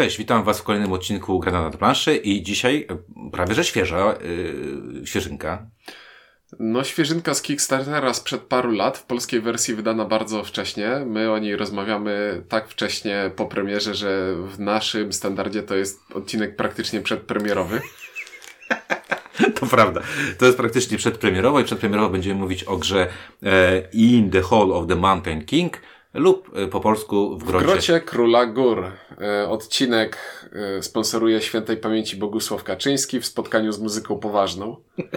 Cześć, witam Was w kolejnym odcinku Granada na planszy i dzisiaj e, prawie że świeża yy, świeżynka. No, świeżynka z Kickstartera sprzed paru lat, w polskiej wersji wydana bardzo wcześnie. My o niej rozmawiamy tak wcześnie po premierze, że w naszym standardzie to jest odcinek praktycznie przedpremierowy. To prawda. To jest praktycznie przedpremierowo i przedpremierowo będziemy mówić o grze e, In the Hall of the Mountain King lub e, po polsku w grocie. W grocie Króla Gór. E, odcinek e, sponsoruje świętej pamięci Bogusław Kaczyński w spotkaniu z muzyką poważną.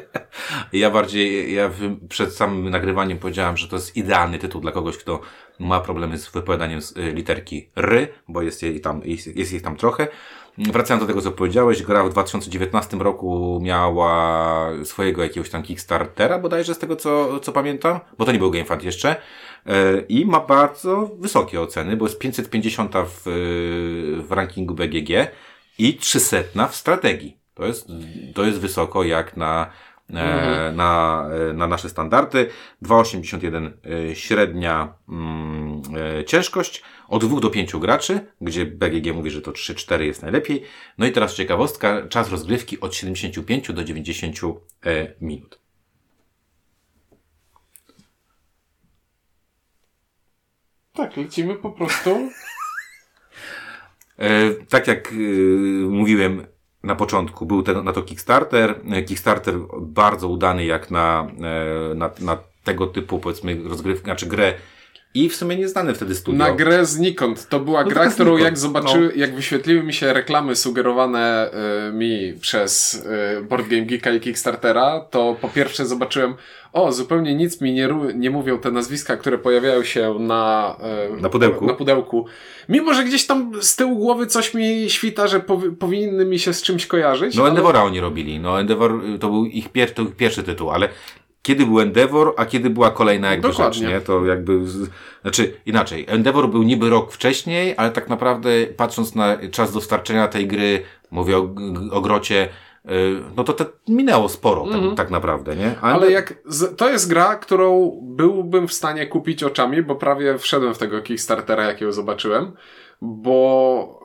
Ja bardziej, ja przed samym nagrywaniem powiedziałem, że to jest idealny tytuł dla kogoś, kto ma problemy z wypowiadaniem literki R, bo jest jej tam, jest, jej tam trochę. Wracając do tego, co powiedziałeś, gra w 2019 roku miała swojego jakiegoś tam Kickstartera, bodajże z tego, co, co pamiętam, bo to nie był GameFund jeszcze. E, I ma bardzo wysokie oceny, bo jest 550 w, w rankingu BGG i 300 w strategii. To jest, to jest wysoko jak na, mhm. na, na nasze standardy. 2,81 e, średnia mm, ciężkość, od 2 do 5 graczy, gdzie BGG mówi, że to 3-4 jest najlepiej. No i teraz ciekawostka, czas rozgrywki od 75 do 90 minut. Tak, lecimy po prostu. E, tak jak e, mówiłem na początku, był ten, na to Kickstarter. E, Kickstarter bardzo udany jak na, e, na, na tego typu, powiedzmy, rozgrywkę, znaczy grę i w sumie nieznany wtedy studio. Na grę znikąd. To była no gra, którą znikąd. jak zobaczyły, no. jak wyświetliły mi się reklamy sugerowane y, mi przez y, Board Game Geeka i Kickstartera, to po pierwsze zobaczyłem, o, zupełnie nic mi nie, nie mówią te nazwiska, które pojawiają się na, y, na, pudełku. na pudełku. Mimo, że gdzieś tam z tyłu głowy coś mi świta, że powi powinny mi się z czymś kojarzyć. No ale... Endeavora oni robili. No Endeavor to był ich pier to pierwszy tytuł, ale kiedy był Endeavor, a kiedy była kolejna jakby Dokładnie. rzecz, nie? To jakby, znaczy inaczej, Endeavor był niby rok wcześniej, ale tak naprawdę patrząc na czas dostarczenia tej gry, mówię o, o grocie, y, no to te minęło sporo tak, mm tak, naprawdę, nie? Ale, ale jak, z, to jest gra, którą byłbym w stanie kupić oczami, bo prawie wszedłem w tego Kickstartera, jakiego zobaczyłem, bo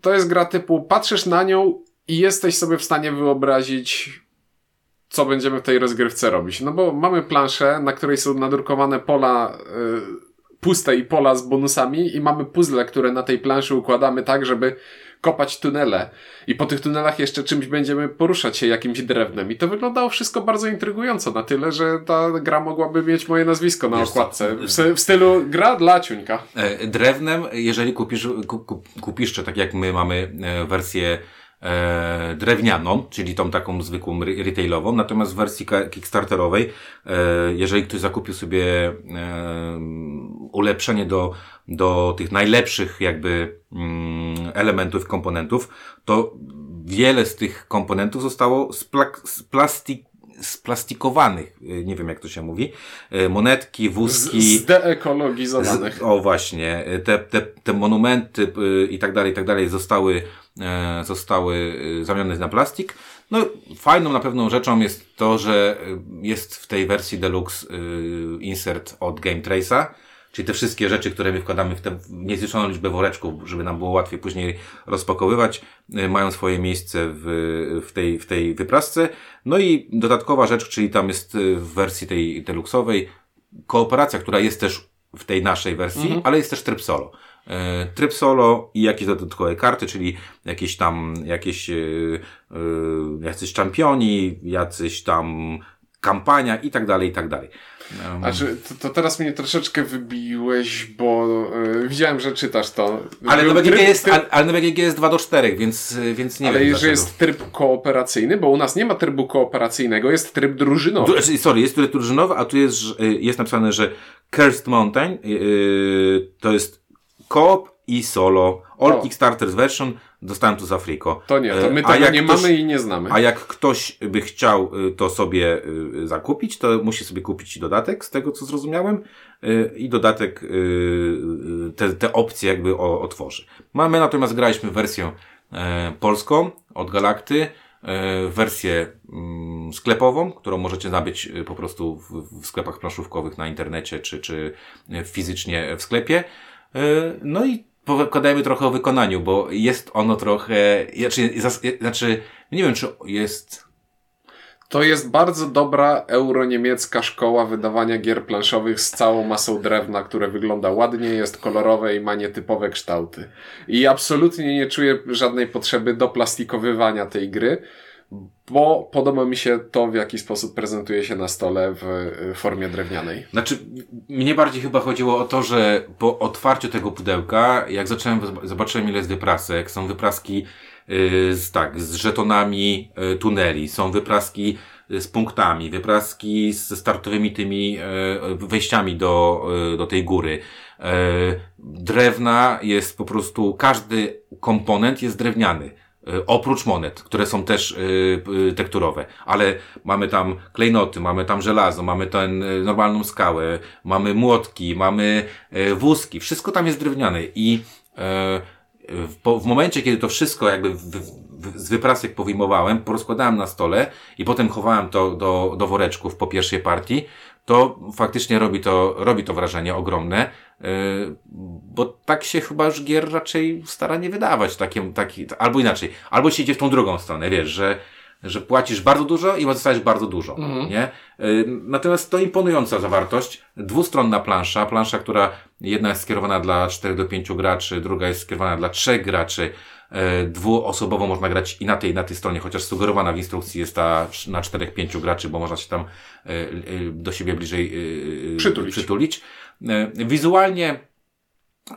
to jest gra typu, patrzysz na nią i jesteś sobie w stanie wyobrazić co będziemy w tej rozgrywce robić. No bo mamy planszę, na której są nadrukowane pola y, puste i pola z bonusami i mamy puzzle, które na tej planszy układamy tak, żeby kopać tunele. I po tych tunelach jeszcze czymś będziemy poruszać się jakimś drewnem. I to wyglądało wszystko bardzo intrygująco, na tyle, że ta gra mogłaby mieć moje nazwisko na Wiesz okładce. W, w, stylu gra dla ciuńka. E, drewnem, jeżeli kupisz, kupisz, czy tak jak my mamy e, wersję e, drewnianą, czyli tą taką zwykłą retailową, natomiast w wersji kickstarterowej, e, jeżeli ktoś zakupił sobie e, ulepszenie do, do tych najlepszych jakby mm, elementów, komponentów, to wiele z tych komponentów zostało z, z plastik splastikowanych, e, nie wiem jak to się mówi, e, monetki, wózki. Zdeekologizowanych. Z, o właśnie, e, te, te, te monumenty i tak dalej, i tak dalej zostały E, zostały zamienione na plastik. No, fajną na pewną rzeczą jest to, że jest w tej wersji Deluxe insert od Game Trace'a, czyli te wszystkie rzeczy, które my wkładamy w tę niezliczoną liczbę woreczków, żeby nam było łatwiej później rozpakowywać, mają swoje miejsce w, w, tej, w tej wyprasce. No i dodatkowa rzecz, czyli tam jest w wersji tej deluxowej kooperacja, która jest też w tej naszej wersji, mhm. ale jest też tryb solo. E, tryb solo i jakieś dodatkowe karty, czyli jakieś tam, jakieś, yy, yy, jacyś czampioni, jacyś tam kampania i tak dalej, i tak dalej. Czy to, to, teraz mnie troszeczkę wybiłeś, bo yy, widziałem, że czytasz to. Ale na BGG, tryb, jest, tryb... ale na BGG jest 2 do 4, więc, więc nie ale wiem. Ale że jest tryb kooperacyjny, bo u nas nie ma trybu kooperacyjnego, jest tryb drużynowy. Du sorry, jest tryb drużynowy, a tu jest, jest napisane, że Cursed Mountain yy, to jest Coop i solo. All o. Kickstarters version dostałem to z Afriko. To nie, to my e, tego nie ktoś, mamy i nie znamy. A jak ktoś by chciał y, to sobie y, zakupić, to musi sobie kupić dodatek, z tego co zrozumiałem, i dodatek te, te opcje jakby otworzy. Mamy natomiast graliśmy wersję e, polską od Galakty, e, wersję mm, sklepową, którą możecie nabyć po prostu w, sklepach planszówkowych na internecie, czy, czy fizycznie w sklepie. E, no i pogadajmy trochę o wykonaniu, bo jest ono trochę, znaczy, znaczy nie wiem, czy jest to jest bardzo dobra euro-niemiecka szkoła wydawania gier planszowych z całą masą drewna, które wygląda ładnie, jest kolorowe i ma nietypowe kształty. I absolutnie nie czuję żadnej potrzeby doplastikowywania tej gry, bo podoba mi się to, w jaki sposób prezentuje się na stole w formie drewnianej. Znaczy, mnie bardziej chyba chodziło o to, że po otwarciu tego pudełka, jak zacząłem, zobaczyłem ile jest wyprasek, są wypraski Y, z, tak, z żetonami y, tuneli, są wypraski y, z punktami, wypraski ze startowymi tymi wejściami do, do tej góry. Drewna jest po prostu, każdy komponent jest drewniany. Oprócz monet, które są też tekturowe, ale mamy tam klejnoty, mamy tam żelazo, mamy ten normalną skałę, mamy młotki, mamy wózki, wszystko tam jest drewniane i w, momencie, kiedy to wszystko jakby z wyprasek powyjmowałem, porozkładałem na stole i potem chowałem to do, do woreczków po pierwszej partii, to faktycznie robi to, robi to wrażenie ogromne, bo tak się chyba już gier raczej stara nie wydawać, takim, taki, albo inaczej, albo się idzie w tą drugą stronę, wiesz, że że płacisz bardzo dużo i dostajesz bardzo dużo, mhm. nie? Y, natomiast to imponująca zawartość, dwustronna plansza, plansza, która jedna jest skierowana dla 4 do 5 graczy, druga jest skierowana dla 3 graczy, y, dwuosobowo można grać i na tej, na tej stronie, chociaż sugerowana w instrukcji jest ta na 4-5 graczy, bo można się tam do siebie bliżej przytulić. przytulić. Wizualnie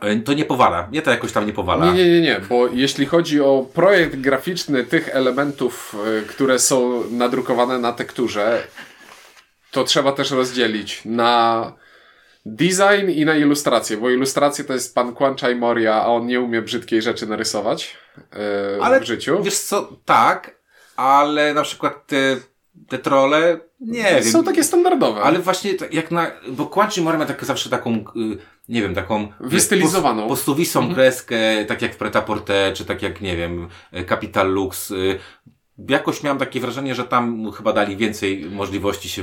E, to nie powala. Mnie to jakoś tam nie powala. Nie, nie, nie, nie, bo jeśli chodzi o projekt graficzny tych elementów, e, które są nadrukowane na tekturze, to trzeba też rozdzielić na design i na ilustrację, bo ilustrację to jest pan Kwanchai Moria, a on nie umie brzydkiej rzeczy narysować yy, ale, w życiu. Wiesz co, tak, ale na przykład te, te trole, nie wiem. Są takie standardowe. Ale właśnie jak na, bo Kwanchai Moria ma tak, zawsze taką... Yy, nie wiem, taką wystylizowaną postuwisą mhm. kreskę, tak jak w Pretaporte, czy tak jak, nie wiem, Capital Lux. Jakoś miałem takie wrażenie, że tam chyba dali więcej możliwości się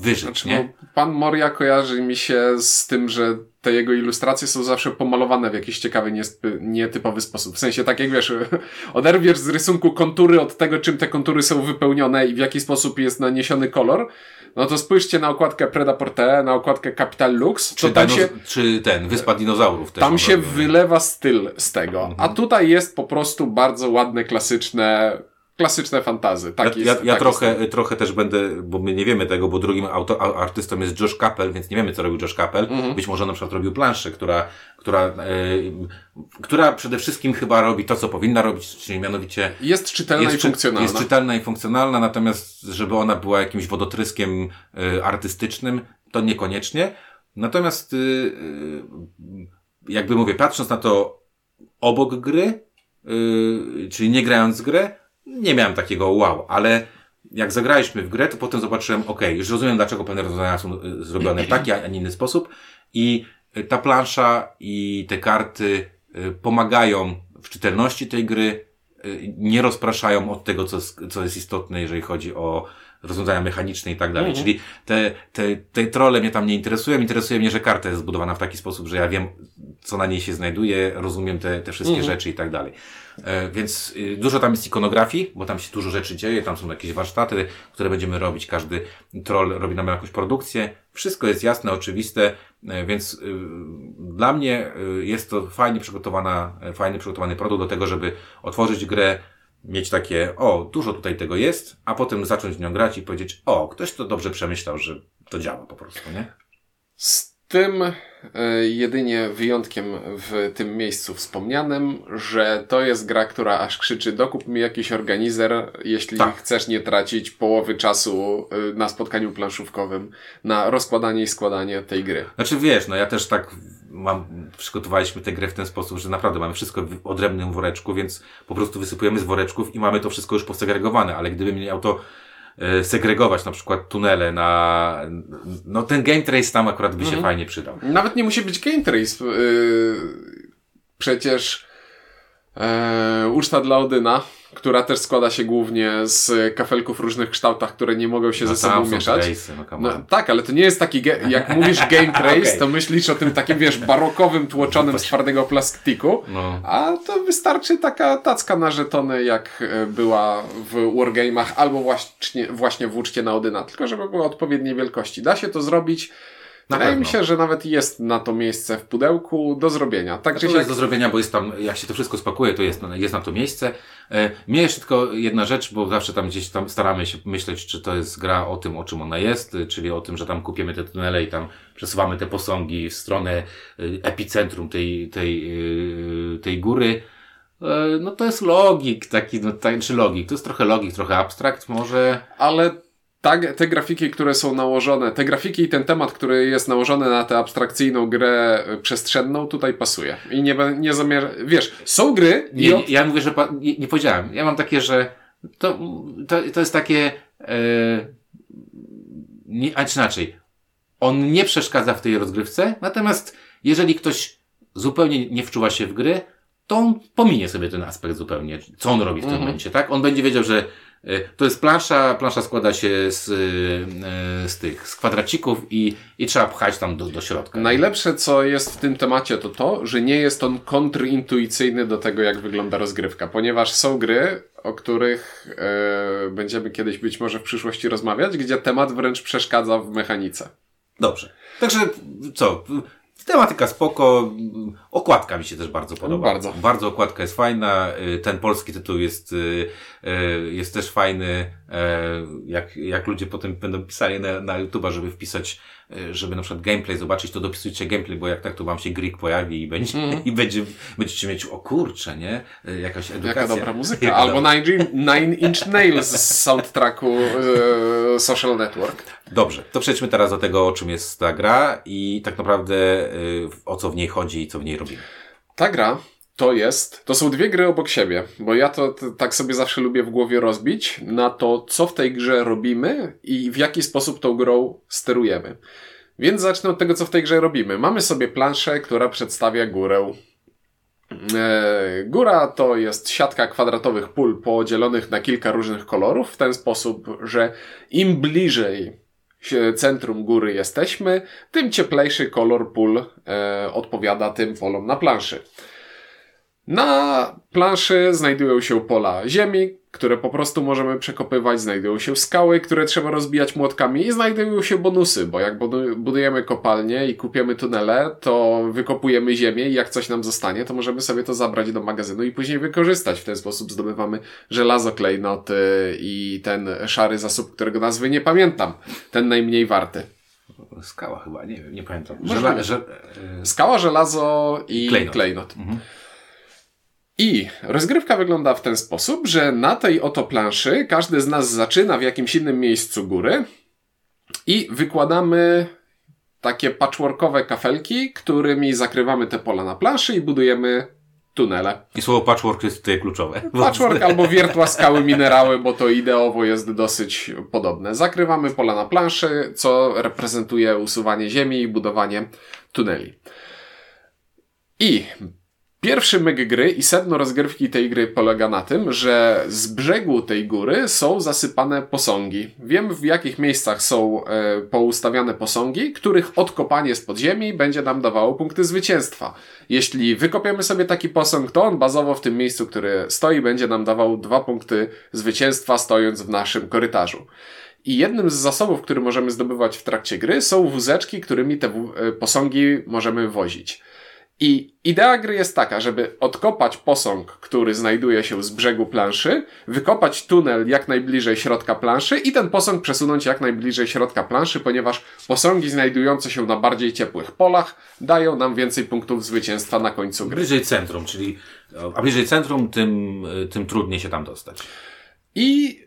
wyżyć, znaczy, nie? Pan Moria kojarzy mi się z tym, że te jego ilustracje są zawsze pomalowane w jakiś ciekawy, nietypowy sposób. W sensie tak jak wiesz, oderwiesz z rysunku kontury od tego, czym te kontury są wypełnione i w jaki sposób jest naniesiony kolor, no to spójrzcie na okładkę Predaporte, na okładkę Capital Lux. Czy, tam się, czy ten, Wyspa Dinozaurów też. Tam się wylewa styl z tego. Mhm. A tutaj jest po prostu bardzo ładne, klasyczne klasyczne fantazy. Tak ja, jest, ja, ja tak trochę, jest. trochę też będę, bo my nie wiemy tego, bo drugim auto, artystą jest Josh Capel, więc nie wiemy, co robił Josh Capel. Mhm. Być może na przykład robił planszę, która, która, e, która przede wszystkim chyba robi to, co powinna robić, czyli mianowicie... Jest czytelna jest, i funkcjonalna. Jest czytelna i funkcjonalna, natomiast żeby ona była jakimś wodotryskiem e, artystycznym, to niekoniecznie. Natomiast, e, jakby mówię, patrząc na to obok gry, czyli nie grając w grę, nie miałem takiego wow, ale jak zagraliśmy w grę, to potem zobaczyłem, ok, już rozumiem, dlaczego pewne rozwiązania są y, zrobione w taki, a nie inny sposób. I y, ta plansza i te karty y, pomagają w czytelności tej gry, nie rozpraszają od tego, co, co jest istotne, jeżeli chodzi o rozwiązania mechaniczne i tak dalej. Mhm. Czyli te, te, te trole mnie tam nie interesują. Interesuje mnie, że karta jest zbudowana w taki sposób, że ja wiem, co na niej się znajduje, rozumiem te, te wszystkie mhm. rzeczy i tak dalej. E, więc y, dużo tam jest ikonografii, bo tam się dużo rzeczy dzieje, tam są jakieś warsztaty, które będziemy robić, każdy troll robi nam jakąś produkcję. Wszystko jest jasne, oczywiste, e, więc y, dla mnie y, jest to fajnie przygotowana, e, fajnie przygotowany produkt do tego, żeby otworzyć grę, mieć takie, o, dużo tutaj tego jest, a potem zacząć nią grać i powiedzieć, o, ktoś to dobrze przemyślał, że to działa po prostu, nie? Tym e, jedynie wyjątkiem w tym miejscu wspomnianym, że to jest gra, która aż krzyczy dokup mi jakiś organizer, jeśli tak. chcesz nie tracić połowy czasu e, na spotkaniu planszówkowym, na rozkładanie i składanie tej gry. Znaczy wiesz, no ja też tak mam, przygotowaliśmy tę grę w ten sposób, że naprawdę mamy wszystko w odrębnym woreczku, więc po prostu wysypujemy z woreczków i mamy to wszystko już posegregowane, ale gdybym miał to segregować na przykład tunele na, no ten game trace tam akurat by się mhm. fajnie przydał. Nawet nie musi być game trace. Yy, przecież yy, uczta dla Odyna która też składa się głównie z kafelków w różnych kształtach, które nie mogą się No ze sobą mieszać. trace'y, no No, tak, ale to nie jest taki, jak mówisz game trace, Okej. to myślisz o tym takim, wiesz, barokowym, tłoczonym z twardego plastiku, No. a to wystarczy taka tacka na żetony, jak e, była w Wargame'ach, albo właśnie, właśnie w uczcie na Odyna, tylko żeby była odpowiedniej wielkości. Da się to zrobić. Wydaje mi się, że nawet jest na to miejsce w pudełku do zrobienia. Tak, To czy jest do zrobienia, bo jest tam, jak się to wszystko spakuje, to jest, jest na to miejsce. E, Mnie jeszcze tylko jedna rzecz, bo zawsze tam gdzieś tam staramy się myśleć, czy to jest gra o tym, o czym ona jest, e, czyli o tym, że tam kupimy te tunele i tam przesuwamy te posągi w stronę e, epicentrum tej, tej, tej góry. No to jest logik taki, no tak, czy logik, to jest trochę logik, trochę abstrakt może. ale tak, te grafiki, które są nałożone, te grafiki i ten temat, który jest nałożony na tę abstrakcyjną grę przestrzenną, tutaj pasuje. I nie, nie zamierzam, wiesz, są gry Nie, o- nie, ja mówię, że pa, nie, nie powiedziałem. Ja mam takie, że to, to, to jest takie, e, nie, a inaczej. On nie przeszkadza w tej rozgrywce, natomiast jeżeli ktoś zupełnie nie wczuwa się w gry, to on pominie sobie ten aspekt zupełnie, co on robi w tym Mhm. momencie, tak? On będzie wiedział, że to jest plansza, plansza składa się z, e, z tych, z kwadracików i, i trzeba pchać tam do, do środka. Najlepsze, co jest w tym temacie, to to, że nie jest on kontrintuicyjny do tego, jak wygląda rozgrywka, ponieważ są gry, o których e, będziemy kiedyś być może w przyszłości rozmawiać, gdzie temat wręcz przeszkadza w mechanice. Dobrze. Także co? Tematyka spoko. Okładka mi się też bardzo podoba. Bardzo. Bardzo okładka jest fajna. Y, Ten polski tytuł jest, y, y, jest też fajny. Jak, jak ludzie potem będą pisali na, na YouTube'a, żeby wpisać, żeby na przykład gameplay zobaczyć, to dopisujcie gameplay, bo jak tak to wam się Greek pojawi i będzie, i będzie, będziecie mieć, o kurczę, nie? Jakaś edukacja. Jaka dobra muzyka. Jaka Albo dobra. Nine, Nine Inch Nails z soundtracku e, Social Network. Dobrze, to przejdźmy teraz do tego, o czym jest ta gra i tak naprawdę y, o co w niej chodzi i co w niej robimy. Ta gra to jest, to są dwie gry obok siebie, bo ja to tak sobie zawsze lubię w głowie rozbić na to, co w tej grze robimy i w jaki sposób tą grą sterujemy. Więc zacznę od tego, co w tej grze robimy. Mamy sobie planszę, która przedstawia górę. E, Góra to jest siatka kwadratowych pól podzielonych na kilka różnych kolorów, w ten sposób, że im bliżej centrum góry jesteśmy, tym cieplejszy kolor pól e, odpowiada tym polom na planszy. Na planszy znajdują się pola ziemi, które po prostu możemy przekopywać, znajdują się skały, które trzeba rozbijać młotkami i znajdują się bonusy, bo jak budu- budujemy kopalnię i kupiemy tunele, to wykopujemy ziemię i jak coś nam zostanie, to możemy sobie to zabrać do magazynu i później wykorzystać. W ten sposób zdobywamy żelazo, klejnoty i ten szary zasób, którego nazwy nie pamiętam, ten najmniej warty. Skała chyba, nie wiem, nie pamiętam. Żela, że, e, Skała, żelazo i Klejnot. klejnot. Mhm. I rozgrywka wygląda w ten sposób, że na tej oto planszy każdy z nas zaczyna w jakimś innym miejscu góry i wykładamy takie patchworkowe kafelki, którymi zakrywamy te pola na planszy i budujemy tunele. I słowo patchwork jest tutaj kluczowe. Patchwork albo wiertła, skały, minerały, bo to ideowo jest dosyć podobne. Zakrywamy pola na planszy, co reprezentuje usuwanie ziemi i budowanie tuneli. I pierwszy myk gry i sedno rozgrywki tej gry polega na tym, że z brzegu tej góry są zasypane posągi. Wiem w jakich miejscach są e, poustawiane posągi, których odkopanie z podziemi będzie nam dawało punkty zwycięstwa. Jeśli wykopiemy sobie taki posąg, to on bazowo w tym miejscu, który stoi, będzie nam dawał dwa punkty zwycięstwa stojąc w naszym korytarzu. I jednym z zasobów, który możemy zdobywać w trakcie gry, są wózeczki, którymi te e, posągi możemy wozić. I idea gry jest taka, żeby odkopać posąg, który znajduje się z brzegu planszy, wykopać tunel jak najbliżej środka planszy i ten posąg przesunąć jak najbliżej środka planszy, ponieważ posągi znajdujące się na bardziej ciepłych polach dają nam więcej punktów zwycięstwa na końcu gry. Bliżej centrum, czyli a bliżej centrum, tym, tym trudniej się tam dostać. I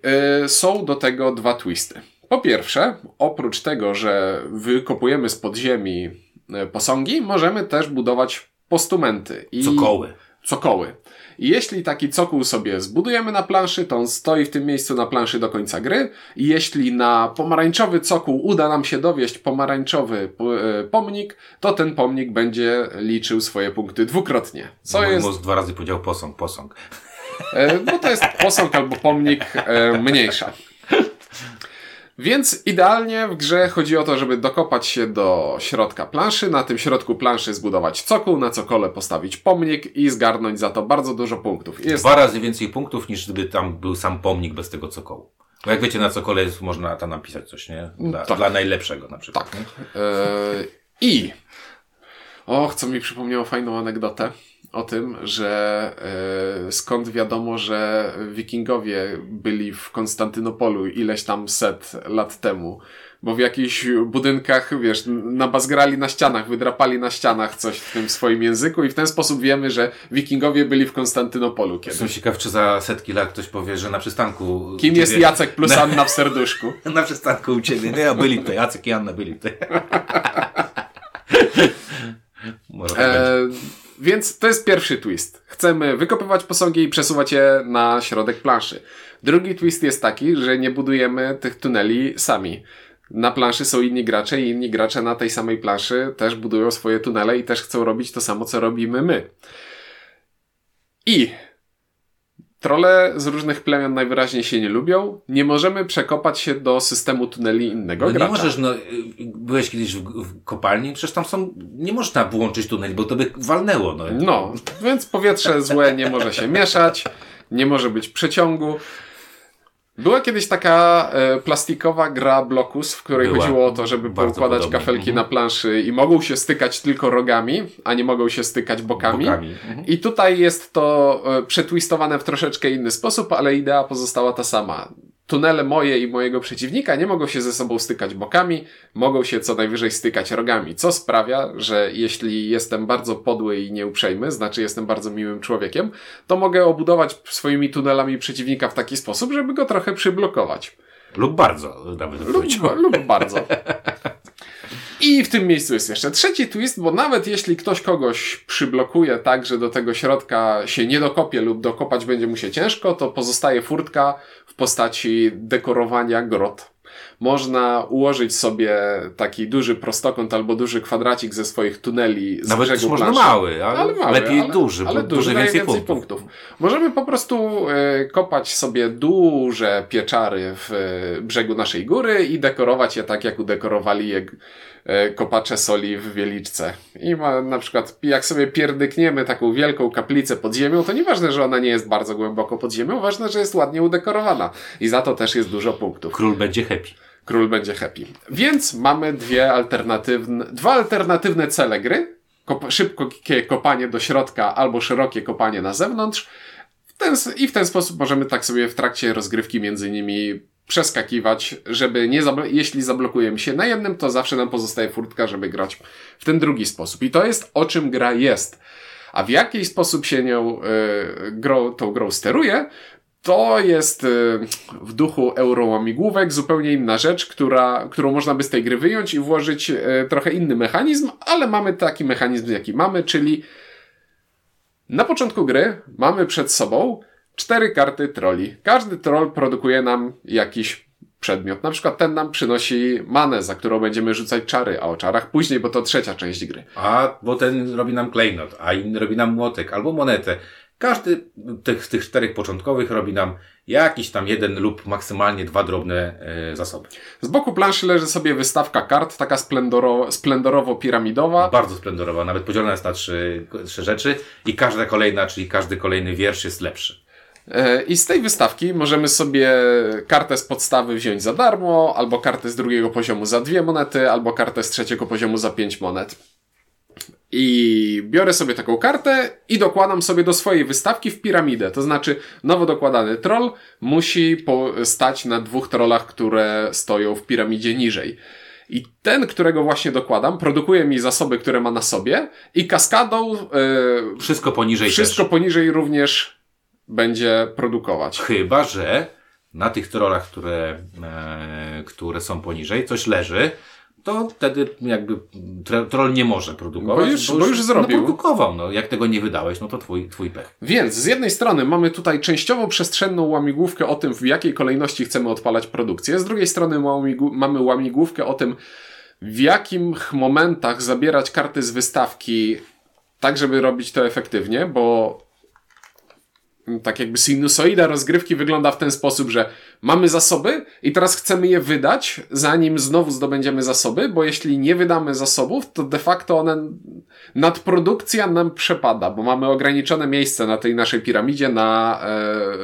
y, są do tego dwa twisty. Po pierwsze, oprócz tego, że wykopujemy z podziemi posągi, możemy też budować postumenty. I Cokoły. Cokoły. I jeśli taki cokół sobie zbudujemy na planszy, to on stoi w tym miejscu na planszy do końca gry. I jeśli na pomarańczowy cokół uda nam się dowieść pomarańczowy y, pomnik, to ten pomnik będzie liczył swoje punkty dwukrotnie. Co Mój jest mózg dwa razy powiedział posąg, posąg. E, bo to jest posąg albo pomnik e, mniejsza. Więc idealnie w grze chodzi o to, żeby dokopać się do środka planszy, na tym środku planszy zbudować cokół, na cokole postawić pomnik i zgarnąć za to bardzo dużo punktów. Jest... Dwa razy więcej punktów niż gdyby tam był sam pomnik bez tego cokołu. Bo jak wiecie, na cokole jest, można tam napisać coś, nie? Dla, tak. dla najlepszego na przykład. Tak. Yy, I och, co mi przypomniało fajną anegdotę o tym, że e, skąd wiadomo, że wikingowie byli w Konstantynopolu ileś tam set lat temu. Bo w jakichś budynkach, wiesz, nabazgrali na ścianach, wydrapali na ścianach coś w tym swoim języku i w ten sposób wiemy, że wikingowie byli w Konstantynopolu kiedyś. Jestem ciekaw, czy za setki lat ktoś powie, że na przystanku... Kim jest Jacek plus na... Anna w serduszku? na przystanku u Ciebie. Nie, no byli tutaj. Jacek i Anna byli tutaj. Może tak e, więc to jest pierwszy twist. Chcemy wykopywać posągi i przesuwać je na środek planszy. Drugi twist jest taki, że nie budujemy tych tuneli sami. Na planszy są inni gracze i inni gracze na tej samej planszy też budują swoje tunele i też chcą robić to samo, co robimy my. I Trole z różnych plemion najwyraźniej się nie lubią. Nie możemy przekopać się do systemu tuneli innego no gracza. Nie możesz, no, byłeś kiedyś w, w, kopalni, przecież tam są, nie można włączyć tuneli, bo to by walnęło. No, no więc powietrze złe nie może się mieszać, nie może być przeciągu. Była kiedyś taka e, plastikowa gra Blokus, w której Była. chodziło o to, żeby poukładać podobnie. kafelki mhm. na planszy i mogą się stykać tylko rogami, a nie mogą się stykać bokami. bokami. Mhm. I tutaj jest to e, przetwistowane w troszeczkę inny sposób, ale idea pozostała ta sama tunele moje i mojego przeciwnika nie mogą się ze sobą stykać bokami, mogą się co najwyżej stykać rogami, co sprawia, że jeśli jestem bardzo podły i nieuprzejmy, znaczy jestem bardzo miłym człowiekiem, to mogę obudować swoimi tunelami przeciwnika w taki sposób, żeby go trochę przyblokować. Lub bardzo, nawet lub, lub bardzo. I w tym miejscu jest jeszcze trzeci twist, bo nawet jeśli ktoś kogoś przyblokuje tak, że do tego środka się nie dokopie lub dokopać będzie mu się ciężko, to pozostaje furtka w postaci dekorowania grot. Można ułożyć sobie taki duży prostokąt albo duży kwadracik ze swoich tuneli z Nawet brzegu można mały, ale, ale mały, lepiej ale, duży, ale duży, duży więcej, punktów. punktów. Możemy po prostu y, kopać sobie duże pieczary w y, brzegu naszej góry i dekorować je tak, jak udekorowali je kopacze soli w Wieliczce. I ma na przykład, jak sobie pierdykniemy taką wielką kaplicę pod ziemią, to nieważne, że ona nie jest bardzo głęboko pod ziemią, ważne, że jest ładnie udekorowana. I za to też jest dużo punktów. Król będzie happy. Król będzie happy. Więc mamy dwie alternatywne, dwa alternatywne cele gry. Kop szybkie kopanie do środka albo szerokie kopanie na zewnątrz. W ten, I w ten sposób możemy tak sobie w trakcie rozgrywki między nimi przeskakiwać, żeby nie zablo- jeśli zablokujemy się na jednym, to zawsze nam pozostaje furtka, żeby grać w ten drugi sposób. I to jest o czym gra jest. A w jaki sposób się nią y, grą, tą grą steruje, to jest y, w duchu eurołamigłówek zupełnie inna rzecz, która, którą można by z tej gry wyjąć i włożyć y, trochę inny mechanizm, ale mamy taki mechanizm, jaki mamy, czyli na początku gry mamy przed sobą cztery karty troli. Każdy troll produkuje nam jakiś przedmiot. Na przykład ten nam przynosi manę, za którą będziemy rzucać czary, a o czarach później, bo to trzecia część gry. A, bo ten robi nam klejnot, a inny robi nam młotek albo monetę. Każdy tych, tych czterech początkowych robi nam jakiś tam jeden lub maksymalnie dwa drobne e, zasoby. Z boku planszy leży sobie wystawka kart, taka splendoro, splendorowo-piramidowa. Bardzo splendorowa, nawet podzielona jest na trzy, trzy rzeczy i każda kolejna, czyli każdy kolejny wiersz jest lepszy. E, I z tej wystawki możemy sobie kartę z podstawy wziąć za darmo, albo kartę z drugiego poziomu za dwie monety, albo kartę z trzeciego poziomu za pięć monet. I biorę sobie taką kartę i dokładam sobie do swojej wystawki w piramidę. To znaczy, nowo dokładany troll musi stać na dwóch trollach, które stoją w piramidzie niżej. I ten, którego właśnie dokładam, produkuje mi zasoby, które ma na sobie i kaskadą. Yy, wszystko poniżej. Wszystko też. poniżej również będzie produkować. Chyba, że na tych trollach, które, e, które są poniżej, coś leży, to wtedy jakby troll nie może produkować. Bo już, bo już, bo już zrobił. No, produkował, no. Jak tego nie wydałeś, no to twój, twój pech. Więc z jednej strony mamy tutaj częściowo przestrzenną łamigłówkę o tym, w jakiej kolejności chcemy odpalać produkcję. Z drugiej strony mamy łamigłówkę o tym, w jakich momentach zabierać karty z wystawki tak, żeby robić to efektywnie, bo tak jakby sinusoida rozgrywki wygląda w ten sposób, że mamy zasoby i teraz chcemy je wydać, zanim znowu zdobędziemy zasoby, bo jeśli nie wydamy zasobów, to de facto one, nadprodukcja nam przepada, bo mamy ograniczone miejsce na tej naszej piramidzie na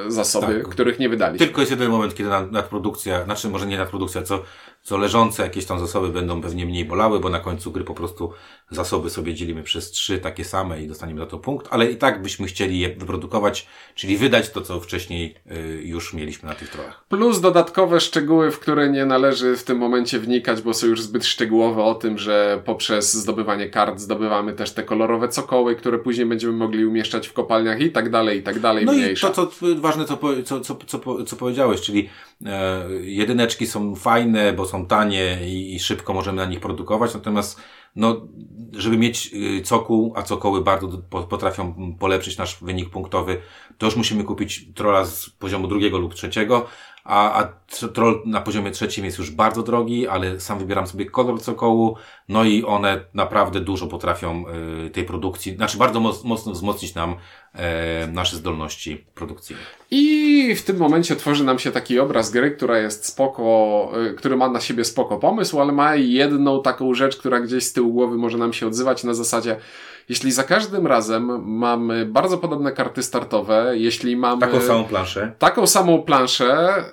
e, zasoby, tak. których nie wydaliśmy. Tylko jest jeden moment, kiedy nadprodukcja, znaczy może nie nadprodukcja, co co leżące jakieś tam zasoby będą pewnie mniej bolały, bo na końcu gry po prostu zasoby sobie dzielimy przez trzy takie same i dostaniemy za to punkt, ale i tak byśmy chcieli je wyprodukować, czyli wydać to, co wcześniej y, już mieliśmy na tych trochach. Plus dodatkowe szczegóły, w które nie należy w tym momencie wnikać, bo są już zbyt szczegółowe o tym, że poprzez zdobywanie kart zdobywamy też te kolorowe cokoły, które później będziemy mogli umieszczać w kopalniach i tak dalej, i tak dalej. No mniejsza. i to, co ważne, co, co, co, co, co powiedziałeś, czyli e, jedyneczki są fajne, bo są tanie i, i szybko możemy na nich produkować, natomiast no, żeby mieć y, cokół, a cokoły bardzo potrafią polepszyć nasz wynik punktowy, to już musimy kupić trolla z poziomu drugiego lub trzeciego, a, a troll na poziomie trzecim jest już bardzo drogi, ale sam wybieram sobie kolor cokołu, no i one naprawdę dużo potrafią y, tej produkcji, znaczy bardzo mocno wzmocnić nam e, nasze zdolności produkcyjne. I w tym momencie tworzy nam się taki obraz gry, która jest spoko, y, który ma na siebie spoko pomysł, ale ma jedną taką rzecz, która gdzieś z tyłu głowy może nam się odzywać na zasadzie jeśli za każdym razem mamy bardzo podobne karty startowe, jeśli mamy... Taką samą planszę. Taką samą planszę,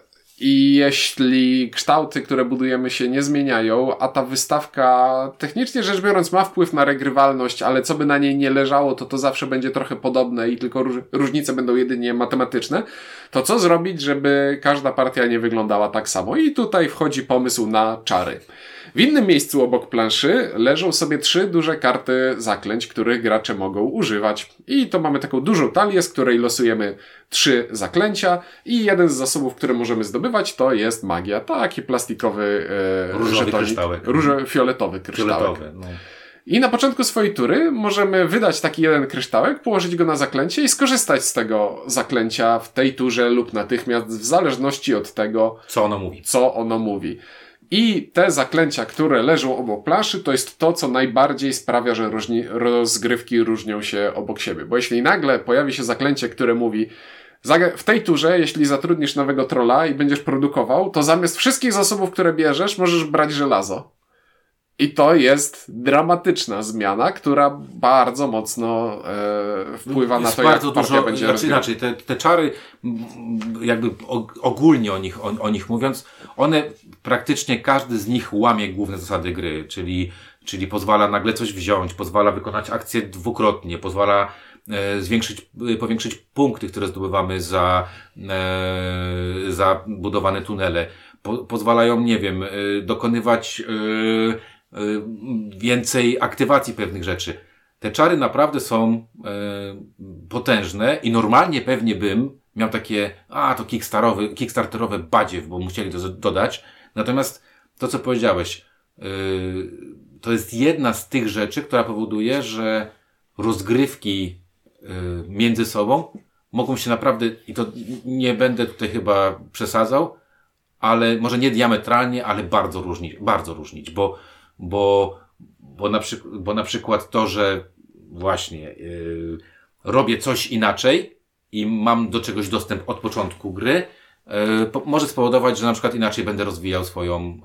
i jeśli kształty, które budujemy się nie zmieniają, a ta wystawka technicznie rzecz biorąc ma wpływ na regrywalność, ale co by na niej nie leżało, to to zawsze będzie trochę podobne i tylko róż różnice będą jedynie matematyczne, to co zrobić, żeby każda partia nie wyglądała tak samo? I tutaj wchodzi pomysł na czary. W innym miejscu obok planszy leżą sobie trzy duże karty zaklęć, których gracze mogą używać. I to mamy taką dużą talię, z której losujemy trzy zaklęcia i jeden z zasobów, które możemy zdobywać to jest magia. Taki plastikowy e, Różowy żetonik, kryształek. Różo, fioletowy kryształek. Fioletowy, no. I na początku swojej tury możemy wydać taki jeden kryształek, położyć go na zaklęcie i skorzystać z tego zaklęcia w tej turze lub natychmiast, w zależności od tego, co ono mówi. Co ono mówi. I te zaklęcia, które leżą obok planszy, to jest to, co najbardziej sprawia, że różni, rozgrywki różnią się obok siebie. Bo jeśli nagle pojawi się zaklęcie, które mówi, w tej turze, jeśli zatrudnisz nowego trolla i będziesz produkował, to zamiast wszystkich zasobów, które bierzesz, możesz brać żelazo. I to jest dramatyczna zmiana, która bardzo mocno e, wpływa na to, bardzo jak dużo, będzie znaczy inaczej, te, te czary, jakby ogólnie o nich, o, o nich mówiąc, one praktycznie każdy z nich łamie główne zasady gry, czyli, czyli pozwala nagle coś wziąć, pozwala wykonać akcję dwukrotnie, pozwala e, zwiększyć, e, powiększyć punkty, które zdobywamy za, e, za budowane tunele. Po, pozwalają, nie wiem, e, dokonywać e, więcej aktywacji pewnych rzeczy. Te czary naprawdę są y, potężne i normalnie pewnie bym miał takie, a to kickstarterowe badziew, bo musieli to dodać. Natomiast to, co powiedziałeś, y, to jest jedna z tych rzeczy, która powoduje, że rozgrywki między sobą mogą się naprawdę, i to nie będę tutaj chyba przesadzał, ale może nie diametralnie, ale bardzo różnić, bardzo różnić, bo bo, bo, na, przy, bo na przykład to, że właśnie yy, robię coś inaczej i mam do czegoś dostęp od początku gry, yy, po, może spowodować, że na przykład inaczej będę rozwijał swoją,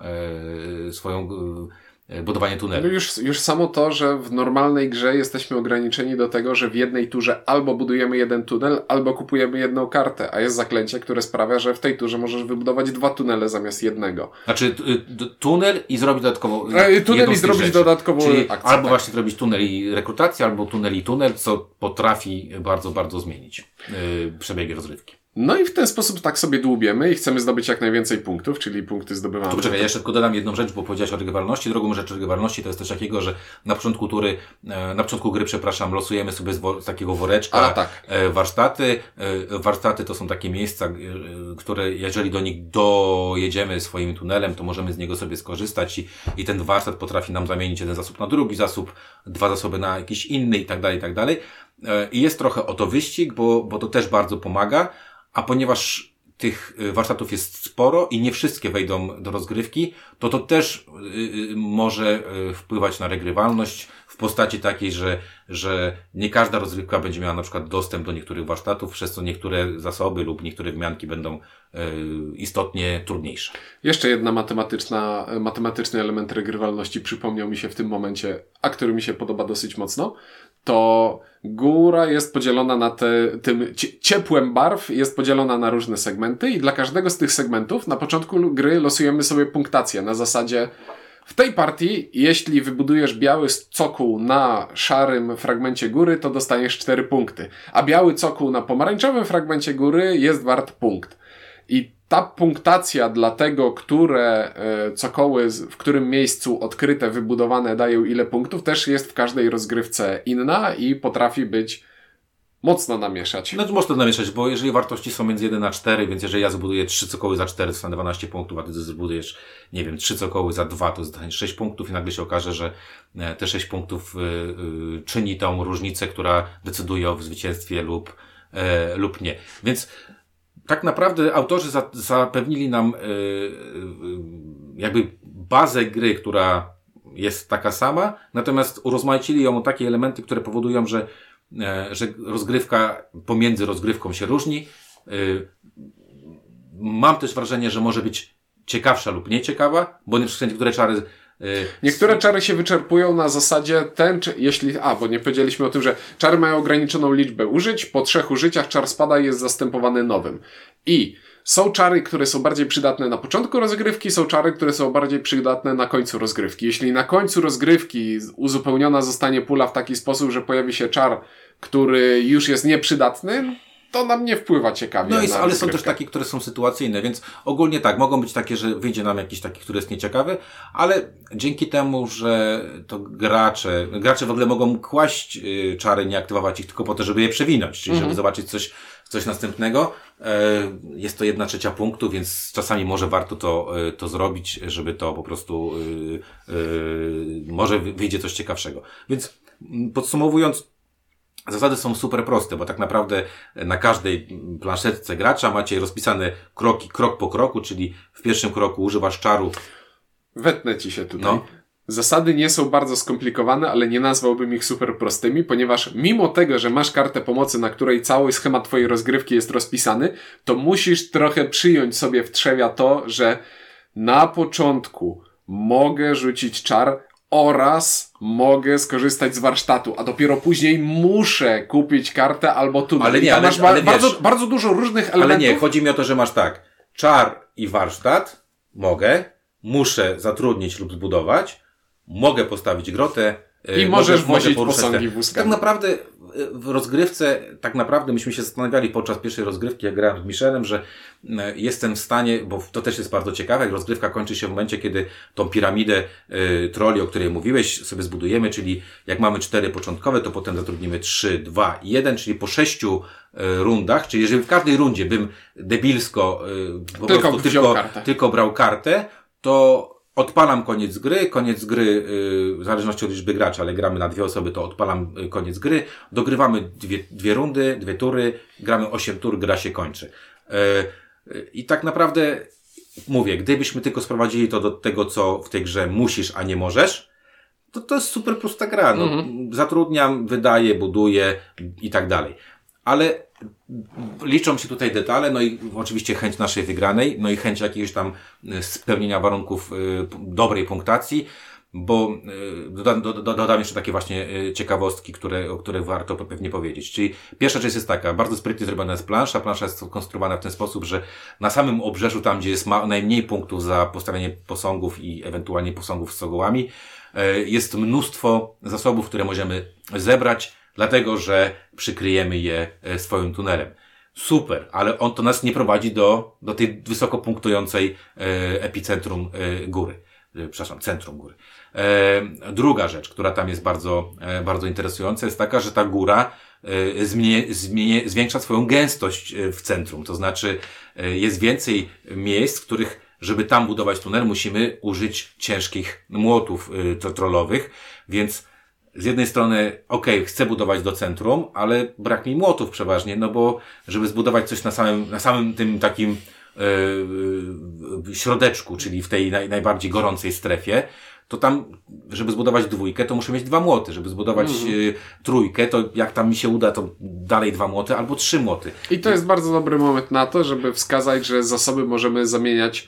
yy, swoją E, budowanie tunelu. No już, już samo to, że w normalnej grze jesteśmy ograniczeni do tego, że w jednej turze albo budujemy jeden tunel, albo kupujemy jedną kartę, a jest zaklęcie, które sprawia, że w tej turze możesz wybudować dwa tunele zamiast jednego. Znaczy tunel i zrobić dodatkową e, Tunel i zrobić rzeczy. dodatkową Czyli akcję. Albo tak. właśnie zrobić tunel i rekrutację, albo tunel i tunel, co potrafi bardzo, bardzo zmienić yy, przebiegi rozrywki. No i w ten sposób tak sobie dłubiemy i chcemy zdobyć jak najwięcej punktów, czyli punkty zdobywamy. poczekaj, ja jeszcze tylko dodam jedną rzecz, bo powiedziałeś o regrywalności. Drugą rzecz regrywalności to jest coś takiego, że na początku tury, e, na początku gry, przepraszam, losujemy sobie z, takiego woreczka A, tak. E, warsztaty. E, warsztaty to są takie miejsca, które jeżeli do nich dojedziemy swoim tunelem, to możemy z niego sobie skorzystać i, i ten warsztat potrafi nam zamienić jeden zasób na drugi zasób, dwa zasoby na jakiś inny i tak dalej, i tak dalej. I jest trochę o to wyścig, bo, bo to też bardzo pomaga. A ponieważ tych y, warsztatów jest sporo i nie wszystkie wejdą do rozgrywki, to to też y, może wpływać na regrywalność w postaci takiej, że, że nie każda rozgrywka będzie miała na przykład dostęp do niektórych warsztatów, przez co niektóre zasoby lub niektóre wmianki będą istotnie trudniejsze. Jeszcze jedna matematyczna, matematyczny element regrywalności przypomniał mi się w tym momencie, a który mi się podoba dosyć mocno to góra jest podzielona na te, tym ciepłem barw, jest podzielona na różne segmenty i dla każdego z tych segmentów na początku gry losujemy sobie punktację na zasadzie w tej partii, jeśli wybudujesz biały cokół na szarym fragmencie góry, to dostaniesz 4 punkty, a biały cokół na pomarańczowym fragmencie góry jest wart punkt. I ta punktacja dla tego, które e, cokoły w którym miejscu odkryte, wybudowane dają ile punktów, też jest w każdej rozgrywce inna i potrafi być mocno namieszać. No mocno namieszać, bo jeżeli wartości są między 1 a 4, więc jeżeli ja zbuduję 3 cokoły za 4, to na 12 punktów, a ty zbudujesz, nie wiem, 3 cokoły za 2, to zdaniesz 6 punktów i nagle się okaże, że e, te 6 punktów y, czyni tą różnicę, która decyduje o zwycięstwie lub, lub nie. Więc tak naprawdę autorzy za, zapewnili nam yy, jakby bazę gry, która jest taka sama, natomiast urozmaicili ją o takie elementy, które powodują, że, yy, że rozgrywka pomiędzy rozgrywką się różni. Mam też wrażenie, że może być ciekawsza lub nieciekawa, bo niektóre czary Niektóre czary się wyczerpują na zasadzie ten, czy, jeśli, a, bo nie powiedzieliśmy o tym, że czary mają ograniczoną liczbę użyć, po trzech użyciach czar spada i jest zastępowany nowym. I są czary, które są bardziej przydatne na początku rozgrywki, są czary, które są bardziej przydatne na końcu rozgrywki. Jeśli na końcu rozgrywki uzupełniona zostanie pula w taki sposób, że pojawi się czar, który już jest nieprzydatny, to nam nie wpływa ciekawie. No i, ale są też takie, które są sytuacyjne, więc ogólnie tak, mogą być takie, że wyjdzie nam jakiś taki, który jest nieciekawy, ale dzięki temu, że to gracze, gracze w ogóle mogą kłaść y, czary, nie aktywować ich tylko po to, żeby je przewinąć, czyli mhm. żeby zobaczyć coś, coś następnego. E, jest to jedna trzecia punktu, więc czasami może warto to, e, to zrobić, żeby to po prostu e, może wyjdzie coś ciekawszego. Więc podsumowując, Zasady są super proste, bo tak naprawdę na każdej planszetce gracza macie rozpisane kroki, krok po kroku, czyli w pierwszym kroku używasz czaru. Wetnę ci się tutaj. No. Zasady nie są bardzo skomplikowane, ale nie nazwałbym ich super prostymi, ponieważ mimo tego, że masz kartę pomocy, na której cały schemat twojej rozgrywki jest rozpisany, to musisz trochę przyjąć sobie w trzewia to, że na początku mogę rzucić czar, oraz mogę skorzystać z warsztatu, a dopiero później muszę kupić kartę albo tunel. Ale nie, ale, masz ale bardzo, wiesz, bardzo dużo różnych elementów. Ale nie, chodzi mi o to, że masz tak, czar i warsztat, mogę, muszę zatrudnić lub zbudować, mogę postawić grotę, i możesz wozić posągi wózkami. Tak naprawdę w rozgrywce, tak naprawdę myśmy się zastanawiali podczas pierwszej rozgrywki, jak grałem z Michelem, że e, jestem w stanie, bo to też jest bardzo ciekawe, jak rozgrywka kończy się w momencie, kiedy tą piramidę y, troli, o której mówiłeś, sobie zbudujemy, czyli jak mamy cztery początkowe, to potem zatrudnimy trzy, dwa, jeden, czyli po sześciu y, rundach, czyli jeżeli w każdej rundzie bym debilsko y, po tylko, prostu tylko, tylko brał kartę, to odpalam koniec gry, koniec gry, yy, w zależności od liczby graczy, ale gramy na dwie osoby, to odpalam yy, koniec gry, dogrywamy dwie, dwie rundy, dwie tury, gramy osiem tur, gra się kończy. Yy, I tak naprawdę mówię, gdybyśmy tylko sprowadzili to do tego, co w tej grze musisz, a nie możesz, to to jest super prosta gra. No, mhm. Zatrudniam, wydaję, buduję i tak dalej. Ale liczą się tutaj detale, no i oczywiście chęć naszej wygranej, no i chęć jakiegoś tam e, spełnienia warunków y, dobrej punktacji, bo y, dodam, do, do, dodam jeszcze takie właśnie ciekawostki, które, o których warto pewnie powiedzieć. Czyli pierwsza rzecz jest taka, bardzo sprytnie zrobiona jest plansza. Plansza jest konstruowana w ten sposób, że na samym obrzeżu, tam gdzie jest najmniej punktów za postawienie posągów i ewentualnie posągów z sogołami, jest mnóstwo zasobów, które możemy zebrać, dlatego że przykryjemy je e, swoim tunelem. Super, ale on to nas nie prowadzi do, do tej wysoko punktującej e, epicentrum e, góry. Przepraszam, centrum góry. Druga rzecz, która tam jest bardzo, bardzo interesująca, jest taka, że ta góra zmienie, zmienie, zwiększa swoją gęstość w centrum. To znaczy, jest więcej miejsc, w których, żeby tam budować tunel, musimy użyć ciężkich młotów trollowych, więc z jednej strony, okay, chcę budować do centrum, ale brak mi młotów przeważnie, no bo żeby zbudować coś na samym, na samym tym takim yy, środeczku, czyli w tej naj, najbardziej gorącej strefie, to tam, żeby zbudować dwójkę, to muszę mieć dwa młoty. Żeby zbudować mm. y, trójkę, to jak tam mi się uda, to dalej dwa młoty albo trzy młoty. I to jest bardzo dobry moment na to, żeby wskazać, że zasoby możemy zamieniać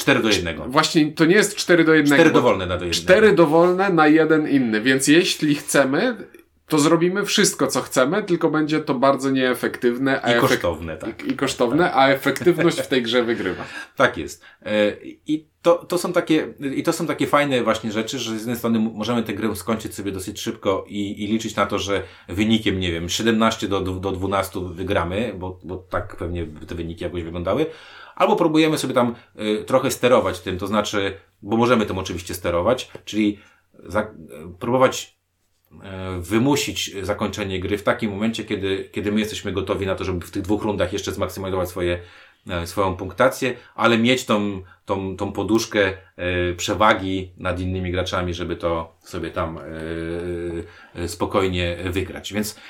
4 do 1. Właśnie to nie jest 4 do 1. 4 dowolne na do 1. 4 dowolne na jeden inny. Więc jeśli chcemy, to zrobimy wszystko, co chcemy, tylko będzie to bardzo nieefektywne. I kosztowne, tak. I, I, kosztowne, tak. a efektywność w tej grze wygrywa. Tak jest. E, I to, to są takie, i to są takie fajne właśnie rzeczy, że z jednej strony możemy tę grę skończyć sobie dosyć szybko i, i liczyć na to, że wynikiem, nie wiem, 17 do, do 12 wygramy, bo, bo tak pewnie te wyniki jakoś wyglądały, albo próbujemy sobie tam y, trochę sterować tym, to znaczy, bo możemy tym oczywiście sterować, czyli za, próbować y, wymusić zakończenie gry w takim momencie, kiedy, kiedy my jesteśmy gotowi na to, żeby w tych dwóch rundach jeszcze zmaksymalizować swoje swoją punktację, ale mieć tą, tą, tą poduszkę e, przewagi nad innymi graczami, żeby to sobie tam e, spokojnie wygrać. Więc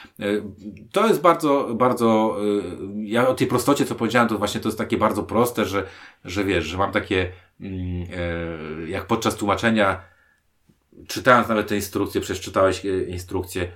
to jest bardzo, bardzo, ja o tej prostocie, co powiedziałem, to właśnie to jest takie bardzo proste, że, że wiesz, że mam takie, mm, jak podczas tłumaczenia, czytając nawet te instrukcje, przeczytałeś instrukcje,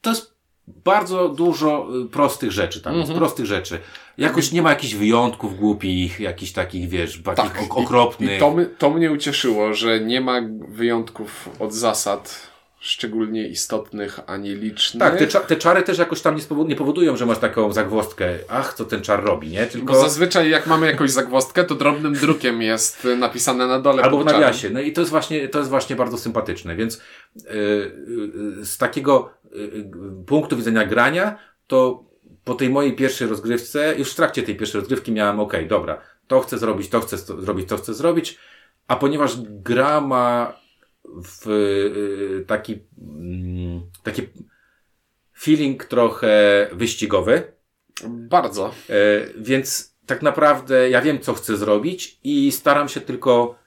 to jest bardzo dużo y, prostych rzeczy tam jest, mhm. prostych rzeczy. Jakoś nie ma jakichś wyjątków głupich, jakichś takich, wiesz, takich tak. okropnych. I, i to, my, to mnie ucieszyło, że nie ma wyjątków od zasad szczególnie istotnych ani licznych. Tak, te, te czary też jakoś tam nie, nie powodują, że masz taką zagwostkę, ach, co ten czar robi, nie? Tylko... Bo zazwyczaj jak mamy jakąś zagwostkę, to drobnym drukiem jest napisane na dole. Albo w nawiasie. No i to jest właśnie, to jest właśnie bardzo sympatyczne, więc yy, yy, z takiego yy, punktu widzenia grania, to po tej mojej pierwszej rozgrywce, już w trakcie tej pierwszej rozgrywki miałem, ok, dobra, to chcę zrobić, to chcę zrobić, to chcę zrobić, a ponieważ gra ma w y, taki, mm, taki feeling trochę wyścigowy. Bardzo. E, więc tak naprawdę ja wiem, co chcę zrobić i staram się tylko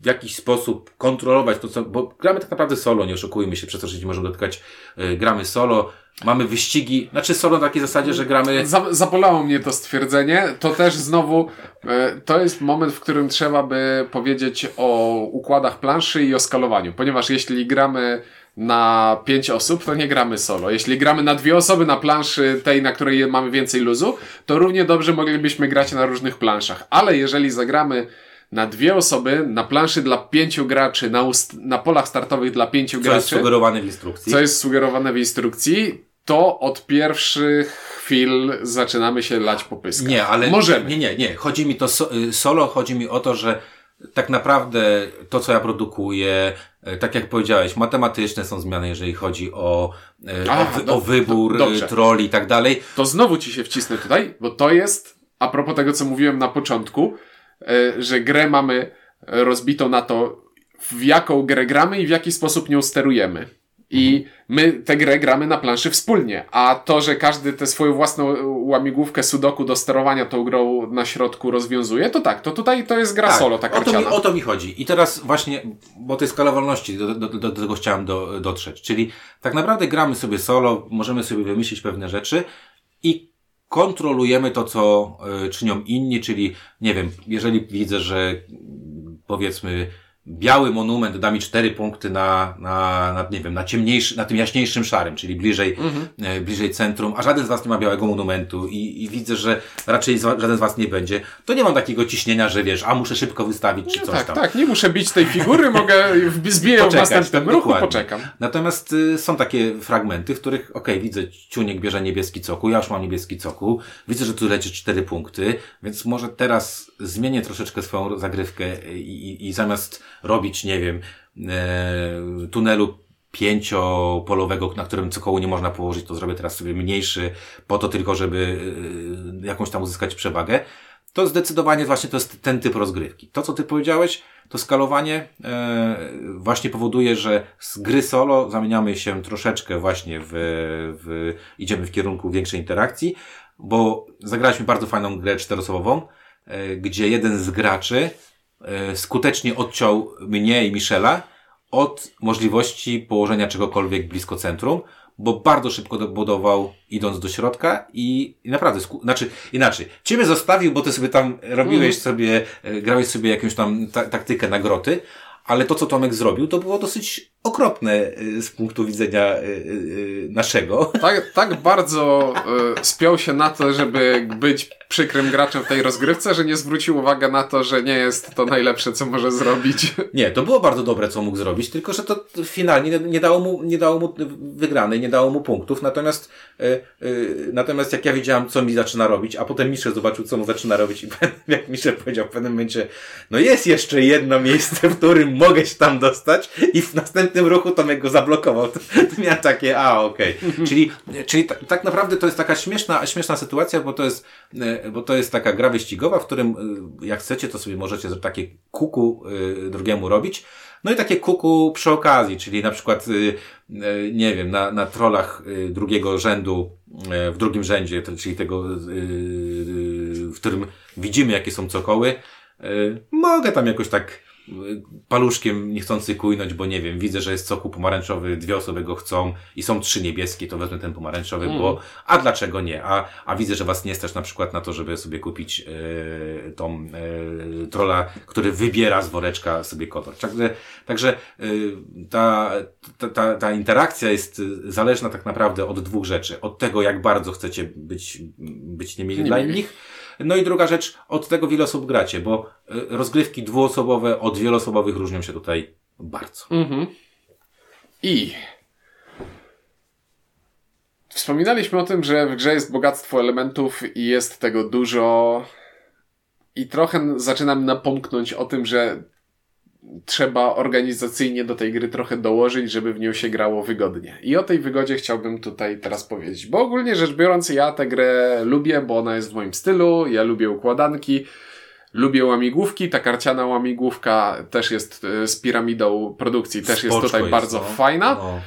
w jakiś sposób kontrolować to, co, bo gramy tak naprawdę solo, nie oszukujmy się, przez to, że nie możemy dotykać, y, gramy solo, Mamy wyścigi, znaczy solo na takiej zasadzie, że gramy... Zapolało mnie to stwierdzenie. To też znowu, e, to jest moment, w którym trzeba by powiedzieć o układach planszy i o skalowaniu. Ponieważ jeśli gramy na pięć osób, to nie gramy solo. Jeśli gramy na dwie osoby na planszy tej, na której mamy więcej luzu, to równie dobrze moglibyśmy grać na różnych planszach. Ale jeżeli zagramy na dwie osoby, na planszy dla pięciu graczy, na, na polach startowych dla pięciu co graczy. Co jest sugerowane w instrukcji. Co jest sugerowane w instrukcji, to od pierwszych chwil zaczynamy się lać po pyskach. Nie, ale możemy. Nie, nie, nie. Chodzi mi to so, y, solo, chodzi mi o to, że tak naprawdę to, co ja produkuję, y, tak jak powiedziałeś, matematyczne są zmiany, jeżeli chodzi o, y, A, o, do, o wybór do, troli i tak dalej. To znowu ci się wcisnę tutaj, bo to jest, a propos tego, co mówiłem na początku, że grę mamy rozbitą na to, w jaką grę gramy i w jaki sposób nią sterujemy. I my tę grę gramy na planszy wspólnie, a to, że każdy tę swoją własną łamigłówkę sudoku do sterowania tą grą na środku rozwiązuje, to tak, to tutaj to jest gra tak, solo, tak o to, mi, o to mi chodzi. I teraz właśnie, bo tej skalowalności, do, do, do, do tego chciałem do, dotrzeć. Czyli tak naprawdę gramy sobie solo, możemy sobie wymyślić pewne rzeczy i kontrolujemy to, co y, czynią inni, czyli nie wiem, jeżeli widzę, że powiedzmy biały monument da mi cztery punkty na, na, na, nie wiem, na ciemniejszy, na tym jaśniejszym szarym, czyli bliżej, mhm. e, bliżej centrum, a żaden z Was nie ma białego monumentu i, i widzę, że raczej żaden z Was nie będzie, to nie mam takiego ciśnienia, że wiesz, a muszę szybko wystawić czy no coś tak, tam. Tak, nie muszę bić tej figury, mogę zbiję w następnym ruchu, poczekam. Natomiast y, są takie fragmenty, w których, okej, okay, widzę, Ciuniek bierze niebieski coku, ja już mam niebieski coku, widzę, że tu leci cztery punkty, więc może teraz zmienię troszeczkę swoją zagrywkę i, i, i zamiast robić, nie wiem, e, tunelu pięciopolowego, na którym cokołu nie można położyć, to zrobię teraz sobie mniejszy, po to tylko, żeby e, jakąś tam uzyskać przewagę. To zdecydowanie właśnie to jest ten typ rozgrywki. To, co ty powiedziałeś, to skalowanie e, właśnie powoduje, że z gry solo zamieniamy się troszeczkę właśnie w, w idziemy w kierunku większej interakcji, bo zagraliśmy bardzo fajną grę czteroosobową, e, gdzie jeden z graczy skutecznie odciął mnie i Michela od możliwości położenia czegokolwiek blisko centrum, bo bardzo szybko budował idąc do środka i, i naprawdę, sku- znaczy inaczej, ciebie zostawił, bo ty sobie tam robiłeś Mhm. sobie, e, grałeś sobie jakąś tam ta- taktykę na groty, ale to, co Tomek zrobił, to było dosyć okropne e, z punktu widzenia e, e, naszego. Tak, tak bardzo y, spiął się na to, żeby być przykrym graczem w tej rozgrywce, że nie zwrócił uwagi na to, że nie jest to najlepsze, co może zrobić. Nie, to było bardzo dobre, co mógł zrobić, tylko że to finalnie nie- dało mu, nie dało mu wygranej, nie dało mu punktów. Natomiast, natomiast jak ja widziałem, co mi zaczyna robić, a potem Misze zobaczył, co mu zaczyna robić i jak Misze powiedział w pewnym momencie, no jest jeszcze jedno miejsce, w którym mogę się tam dostać i w następnym ruchu Tomek go zablokował. To, to miałem takie, a okej. Czyli, czyli ta, tak naprawdę to jest taka śmieszna, śmieszna sytuacja, bo to jest, e, bo to jest taka gra wyścigowa, w którym e, jak chcecie, to sobie możecie takie kuku e, drugiemu robić. No i takie kuku przy okazji, czyli na przykład, nie wiem, na, na trollach y, drugiego rzędu, w drugim rzędzie, czyli tego, w którym widzimy, jakie są cokoły, mogę tam jakoś tak paluszkiem niechcący kujnąć, bo nie wiem, widzę, że jest soku pomarańczowy, dwie osoby go chcą i są trzy niebieskie, to wezmę ten pomarańczowy, bo a dlaczego nie? A, a widzę, że was nie stać na przykład na to, żeby sobie kupić e, tą e, trolla, który wybiera z woreczka sobie kotor. Także, także e, ta, ta, ta, ta interakcja jest zależna tak naprawdę od dwóch rzeczy. Od tego, jak bardzo chcecie być, być niemili dla Niemili. innych, no i druga rzecz, od tego, w ile osób gracie, bo e, rozgrywki dwuosobowe od wieloosobowych różnią się tutaj bardzo. Mhm. I wspominaliśmy o tym, że w grze jest bogactwo elementów i jest tego dużo. I trochę zaczynam napomknąć o tym, że trzeba organizacyjnie do tej gry trochę dołożyć, żeby w nią się grało wygodnie. I o tej wygodzie chciałbym tutaj teraz powiedzieć. Bo ogólnie rzecz biorąc, ja tę grę lubię, bo ona jest w moim stylu, ja lubię układanki. Lubię łamigłówki, ta karciana łamigłówka też jest e, z piramidą produkcji, też jest tutaj jest, bardzo no. fajna. No.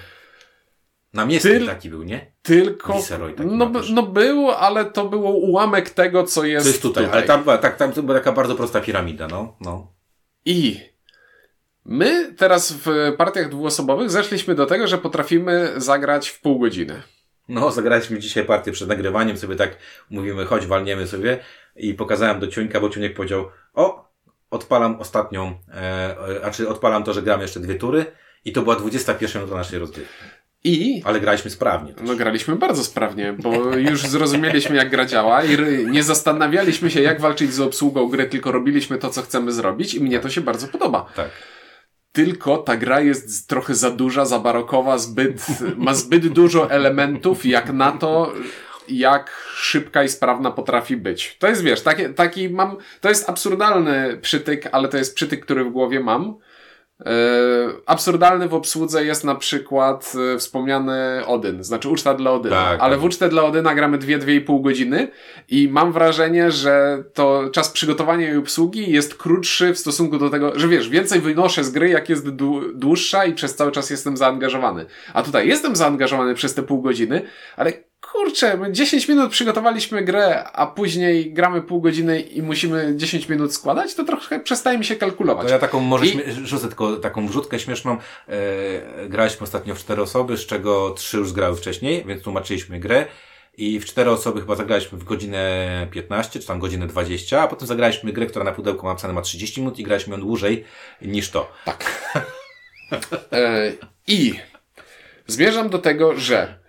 Namiestnik Tyl- taki był, nie? Tylko. No, no był, ale to było ułamek tego, co jest, To jest tutaj, ale tam, tak, tam była taka bardzo prosta piramida, no. no. I my teraz w partiach dwuosobowych zeszliśmy do tego, że potrafimy zagrać w pół godziny. No, zagraliśmy dzisiaj partię przed nagrywaniem, sobie tak mówimy, chodź, walniemy sobie i pokazałem do Ciuńka, bo Ciuńek powiedział, o, odpalam ostatnią, e, e, a czy odpalam to, że gram jeszcze dwie tury i to była 21 minuta naszej rozgrywki. I Ale graliśmy sprawnie. Też. no, graliśmy bardzo sprawnie, bo już zrozumieliśmy, jak gra działa i nie zastanawialiśmy się, jak walczyć z obsługą gry, tylko robiliśmy to, co chcemy zrobić i mnie to się bardzo podoba. Tak. Tylko ta gra jest trochę za duża, za barokowa, zbyt, ma zbyt dużo elementów, jak na to, jak szybka i sprawna potrafi być. To jest, wiesz, taki, taki mam, to jest absurdalny przytyk, ale to jest przytyk, który w głowie mam. E, absurdalny w obsłudze jest na przykład e, wspomniany Odyn, znaczy uczta dla Odyna. Tak, ale tak. w ucztę dla Odyna gramy 2-2,5 godziny i mam wrażenie, że to czas przygotowania i obsługi jest krótszy w stosunku do tego, że wiesz, więcej wynoszę z gry, jak jest dłu- dłuższa i przez cały czas jestem zaangażowany. A tutaj jestem zaangażowany przez te pół godziny, ale kurczę, my 10 minut przygotowaliśmy grę, a później gramy pół godziny i musimy 10 minut składać, to trochę przestaje mi się kalkulować. To ja taką może I- rzucę tylko taką wrzutkę śmieszną. E, graliśmy ostatnio w cztery osoby, z czego trzy już grały wcześniej, więc tłumaczyliśmy grę. I w cztery osoby chyba zagraliśmy w godzinę 15, czy tam godzinę 20, a potem zagraliśmy grę, która na pudełku napisane ma 30 minut i graliśmy ją dłużej niż to. E, I zmierzam do tego, że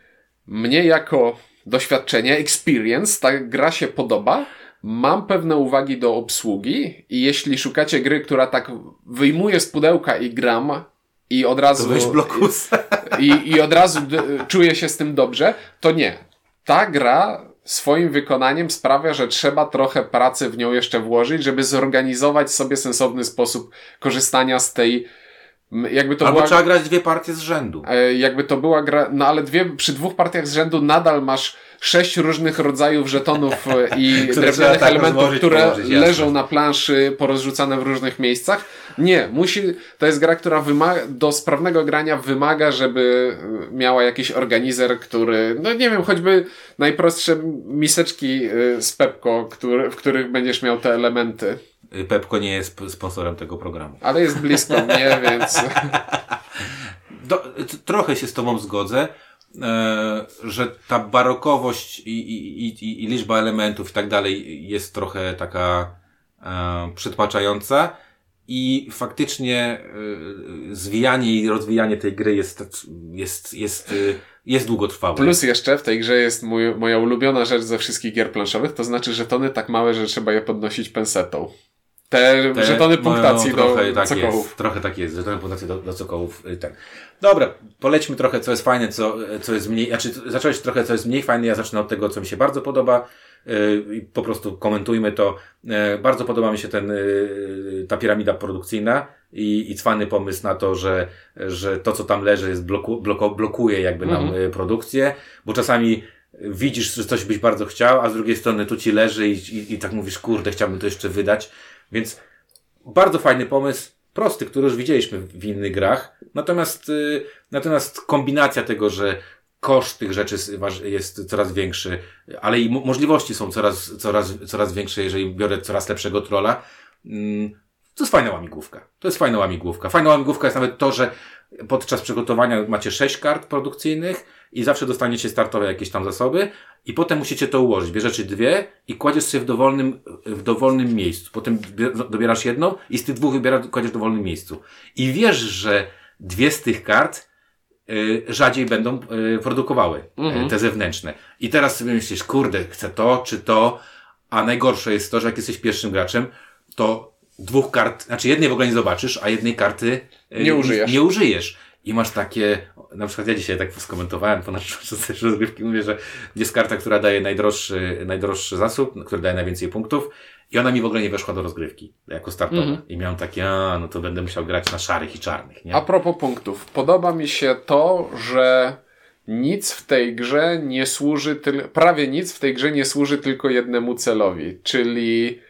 mnie jako doświadczenie, experience, ta gra się podoba. Mam pewne uwagi do obsługi i jeśli szukacie gry, która tak wyjmuje z pudełka i gram i od To razu weź blokus. i, i od razu czuję się z tym dobrze, to nie. Ta gra swoim wykonaniem sprawia, że trzeba trochę pracy w nią jeszcze włożyć, żeby zorganizować sobie sensowny sposób korzystania z tej jakby to Albo była trzeba grać dwie partie z rzędu. E, jakby to była gra, no ale dwie, przy dwóch partiach z rzędu nadal masz sześć różnych rodzajów żetonów e, i drewnianych tak elementów, które położyć, leżą na planszy porozrzucane w różnych miejscach. Nie, musi, to jest gra, która wymaga, do sprawnego grania wymaga, żeby e, miała jakiś organizer, który, no nie wiem, choćby najprostsze miseczki z Pepko, który, w których będziesz miał te elementy. Pepko nie jest sp- sponsorem tego programu. Ale jest blisko mnie, więc Do, trochę się z tobą zgodzę, e, że ta barokowość i, i, i, i liczba elementów i tak dalej jest trochę taka e, przytłaczająca i faktycznie y, zwijanie i rozwijanie tej gry jest, jest, jest, y, jest długotrwałe. Plus jeszcze w tej grze jest mój, moja ulubiona rzecz ze wszystkich gier planszowych, to znaczy żetony tak małe, że trzeba je podnosić pensetą. Te, Te żetony punktacji do tak cokołów. Jest, trochę tak jest, żetony punktacji do, do cokołów. Y, tak. Dobra, polećmy trochę, co jest fajne, co, co jest mniej, znaczy zacząłeś trochę, co jest mniej fajne, ja zacznę od tego, co mi się bardzo podoba i po prostu komentujmy to. Bardzo podoba mi się ten, ta piramida produkcyjna i, i cwany pomysł na to, że, że to, co tam leży, jest bloku, bloko, blokuje jakby nam mhm. Produkcję, bo czasami widzisz, że coś byś bardzo chciał, a z drugiej strony tu ci leży i, i, i tak mówisz, kurde, chciałbym to jeszcze wydać. Więc bardzo fajny pomysł, prosty, który już widzieliśmy w innych grach. Natomiast, natomiast kombinacja tego, że koszt tych rzeczy jest coraz większy, ale i możliwości są coraz, coraz, coraz większe, jeżeli biorę coraz lepszego trolla. Mm, to jest fajna łamigłówka. To jest fajna łamigłówka. Fajna łamigłówka jest nawet to, że podczas przygotowania macie sześć kart produkcyjnych i zawsze dostaniecie startowe jakieś tam zasoby i potem musicie to ułożyć. Bierzecie dwie i kładziesz sobie w dowolnym, w dowolnym miejscu. Potem dobierasz jedną i z tych dwóch wybierasz, kładziesz w dowolnym miejscu. I wiesz, że dwie z tych kart Y, rzadziej będą y, produkowały y, mhm. te zewnętrzne. I teraz sobie myślisz, kurde, chcę to czy to, a najgorsze jest to, że jak jesteś pierwszym graczem, to dwóch kart, znaczy jednej w ogóle nie zobaczysz, a jednej karty nie użyjesz. Nie użyjesz. I masz takie, na przykład ja dzisiaj tak skomentowałem po naszej rozgrywki, mówię, że jest karta, która daje najdroższy, najdroższy zasób, który daje najwięcej punktów i ona mi w ogóle nie weszła do rozgrywki jako startowa. Mm -hmm. I miałem takie, a no to będę musiał grać na szarych i czarnych. Nie? A propos punktów. Podoba mi się to, że nic w tej grze nie służy, prawie nic w tej grze nie służy tylko jednemu celowi, czyli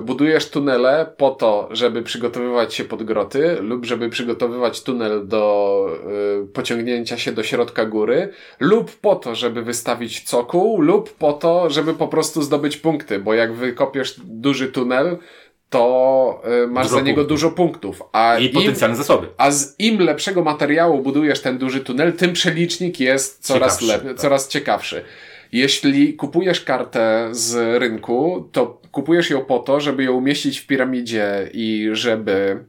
budujesz tunele po to, żeby przygotowywać się pod groty lub żeby przygotowywać tunel do e, pociągnięcia się do środka góry lub po to, żeby wystawić cokół lub po to, żeby po prostu zdobyć punkty, bo jak wykopiesz duży tunel, to e, masz dużo za niego punktów. dużo punktów. A I potencjalne zasoby. A z im lepszego materiału budujesz ten duży tunel, tym przelicznik jest coraz, ciekawszy, tak. coraz ciekawszy. Jeśli kupujesz kartę z rynku, to kupujesz ją po to, żeby ją umieścić w piramidzie i żeby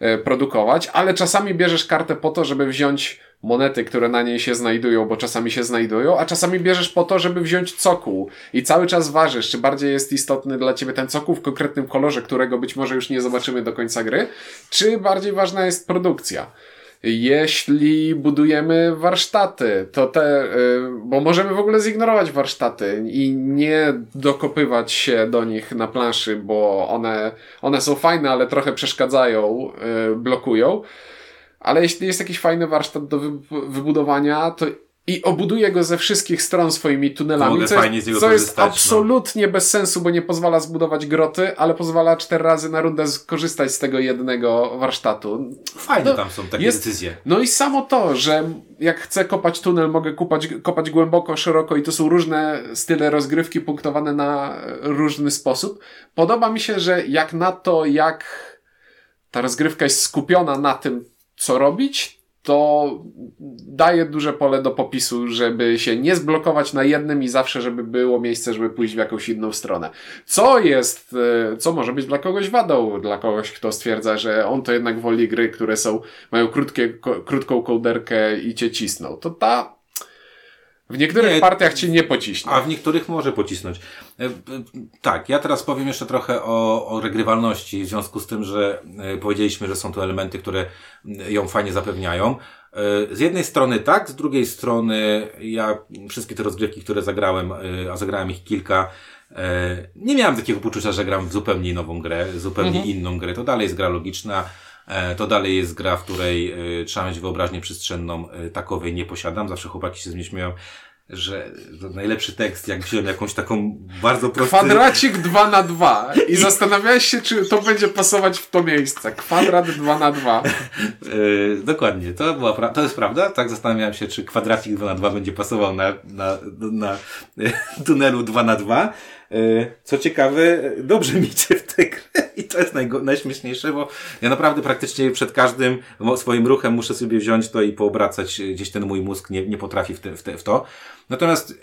e, produkować, ale czasami bierzesz kartę po to, żeby wziąć monety, które na niej się znajdują, bo czasami się znajdują, a czasami bierzesz po to, żeby wziąć cokół i cały czas ważysz, czy bardziej jest istotny dla ciebie ten cokół w konkretnym kolorze, którego być może już nie zobaczymy do końca gry, czy bardziej ważna jest produkcja. Jeśli budujemy warsztaty, to te, y, bo możemy w ogóle zignorować warsztaty i nie dokopywać się do nich na planszy, bo one, one są fajne, ale trochę przeszkadzają, y, blokują. Ale jeśli jest jakiś fajny warsztat do wybudowania, to i obuduje go ze wszystkich stron swoimi tunelami, co, jest, co jest no. absolutnie no. bez sensu, bo nie pozwala zbudować groty, ale pozwala cztery razy na rundę skorzystać z tego jednego warsztatu. Fajne no, tam są takie jest, decyzje. No i samo to, że jak chcę kopać tunel, mogę kopać, kopać głęboko, szeroko i to są różne style rozgrywki punktowane na różny sposób. Podoba mi się, że jak na to, jak ta rozgrywka jest skupiona na tym, co robić, to daje duże pole do popisu, żeby się nie zblokować na jednym i zawsze, żeby było miejsce, żeby pójść w jakąś inną stronę. Co jest, e, co może być dla kogoś wadą, dla kogoś, kto stwierdza, że on to jednak woli gry, które są, mają krótkie, krótką kołderkę i cię cisną. To ta w niektórych nie, partiach ci nie pociśnie. A w niektórych może pocisnąć. E, tak, ja teraz powiem jeszcze trochę o, o regrywalności, w związku z tym, że e, powiedzieliśmy, że są to elementy, które ją fajnie zapewniają. E, z jednej strony tak, z drugiej strony ja wszystkie te rozgrywki, które zagrałem, a zagrałem ich kilka, nie miałem takiego poczucia, że gram w zupełnie nową grę, zupełnie mhm. inną grę. To dalej jest gra logiczna, to dalej jest gra, w której trzeba mieć wyobraźnię przestrzenną, takowej nie posiadam. Zawsze chłopaki się z mnie śmieją, że najlepszy tekst, jak wziąłem jakąś taką bardzo prostą... Kwadracik 2 na 2 i zastanawiałeś się, czy to będzie pasować w to miejsce. Kwadrat 2 na 2 yy, Dokładnie, to, była pra... to jest prawda. Tak zastanawiałem się, czy kwadracik 2 na 2 będzie pasował na, na, na tunelu 2 na 2 Co ciekawe, dobrze mi idzie w tę grę i to jest najśmieszniejsze, bo ja naprawdę praktycznie przed każdym swoim ruchem muszę sobie wziąć to i poobracać, gdzieś ten mój mózg nie, nie potrafi w, te, w, te, w to. Natomiast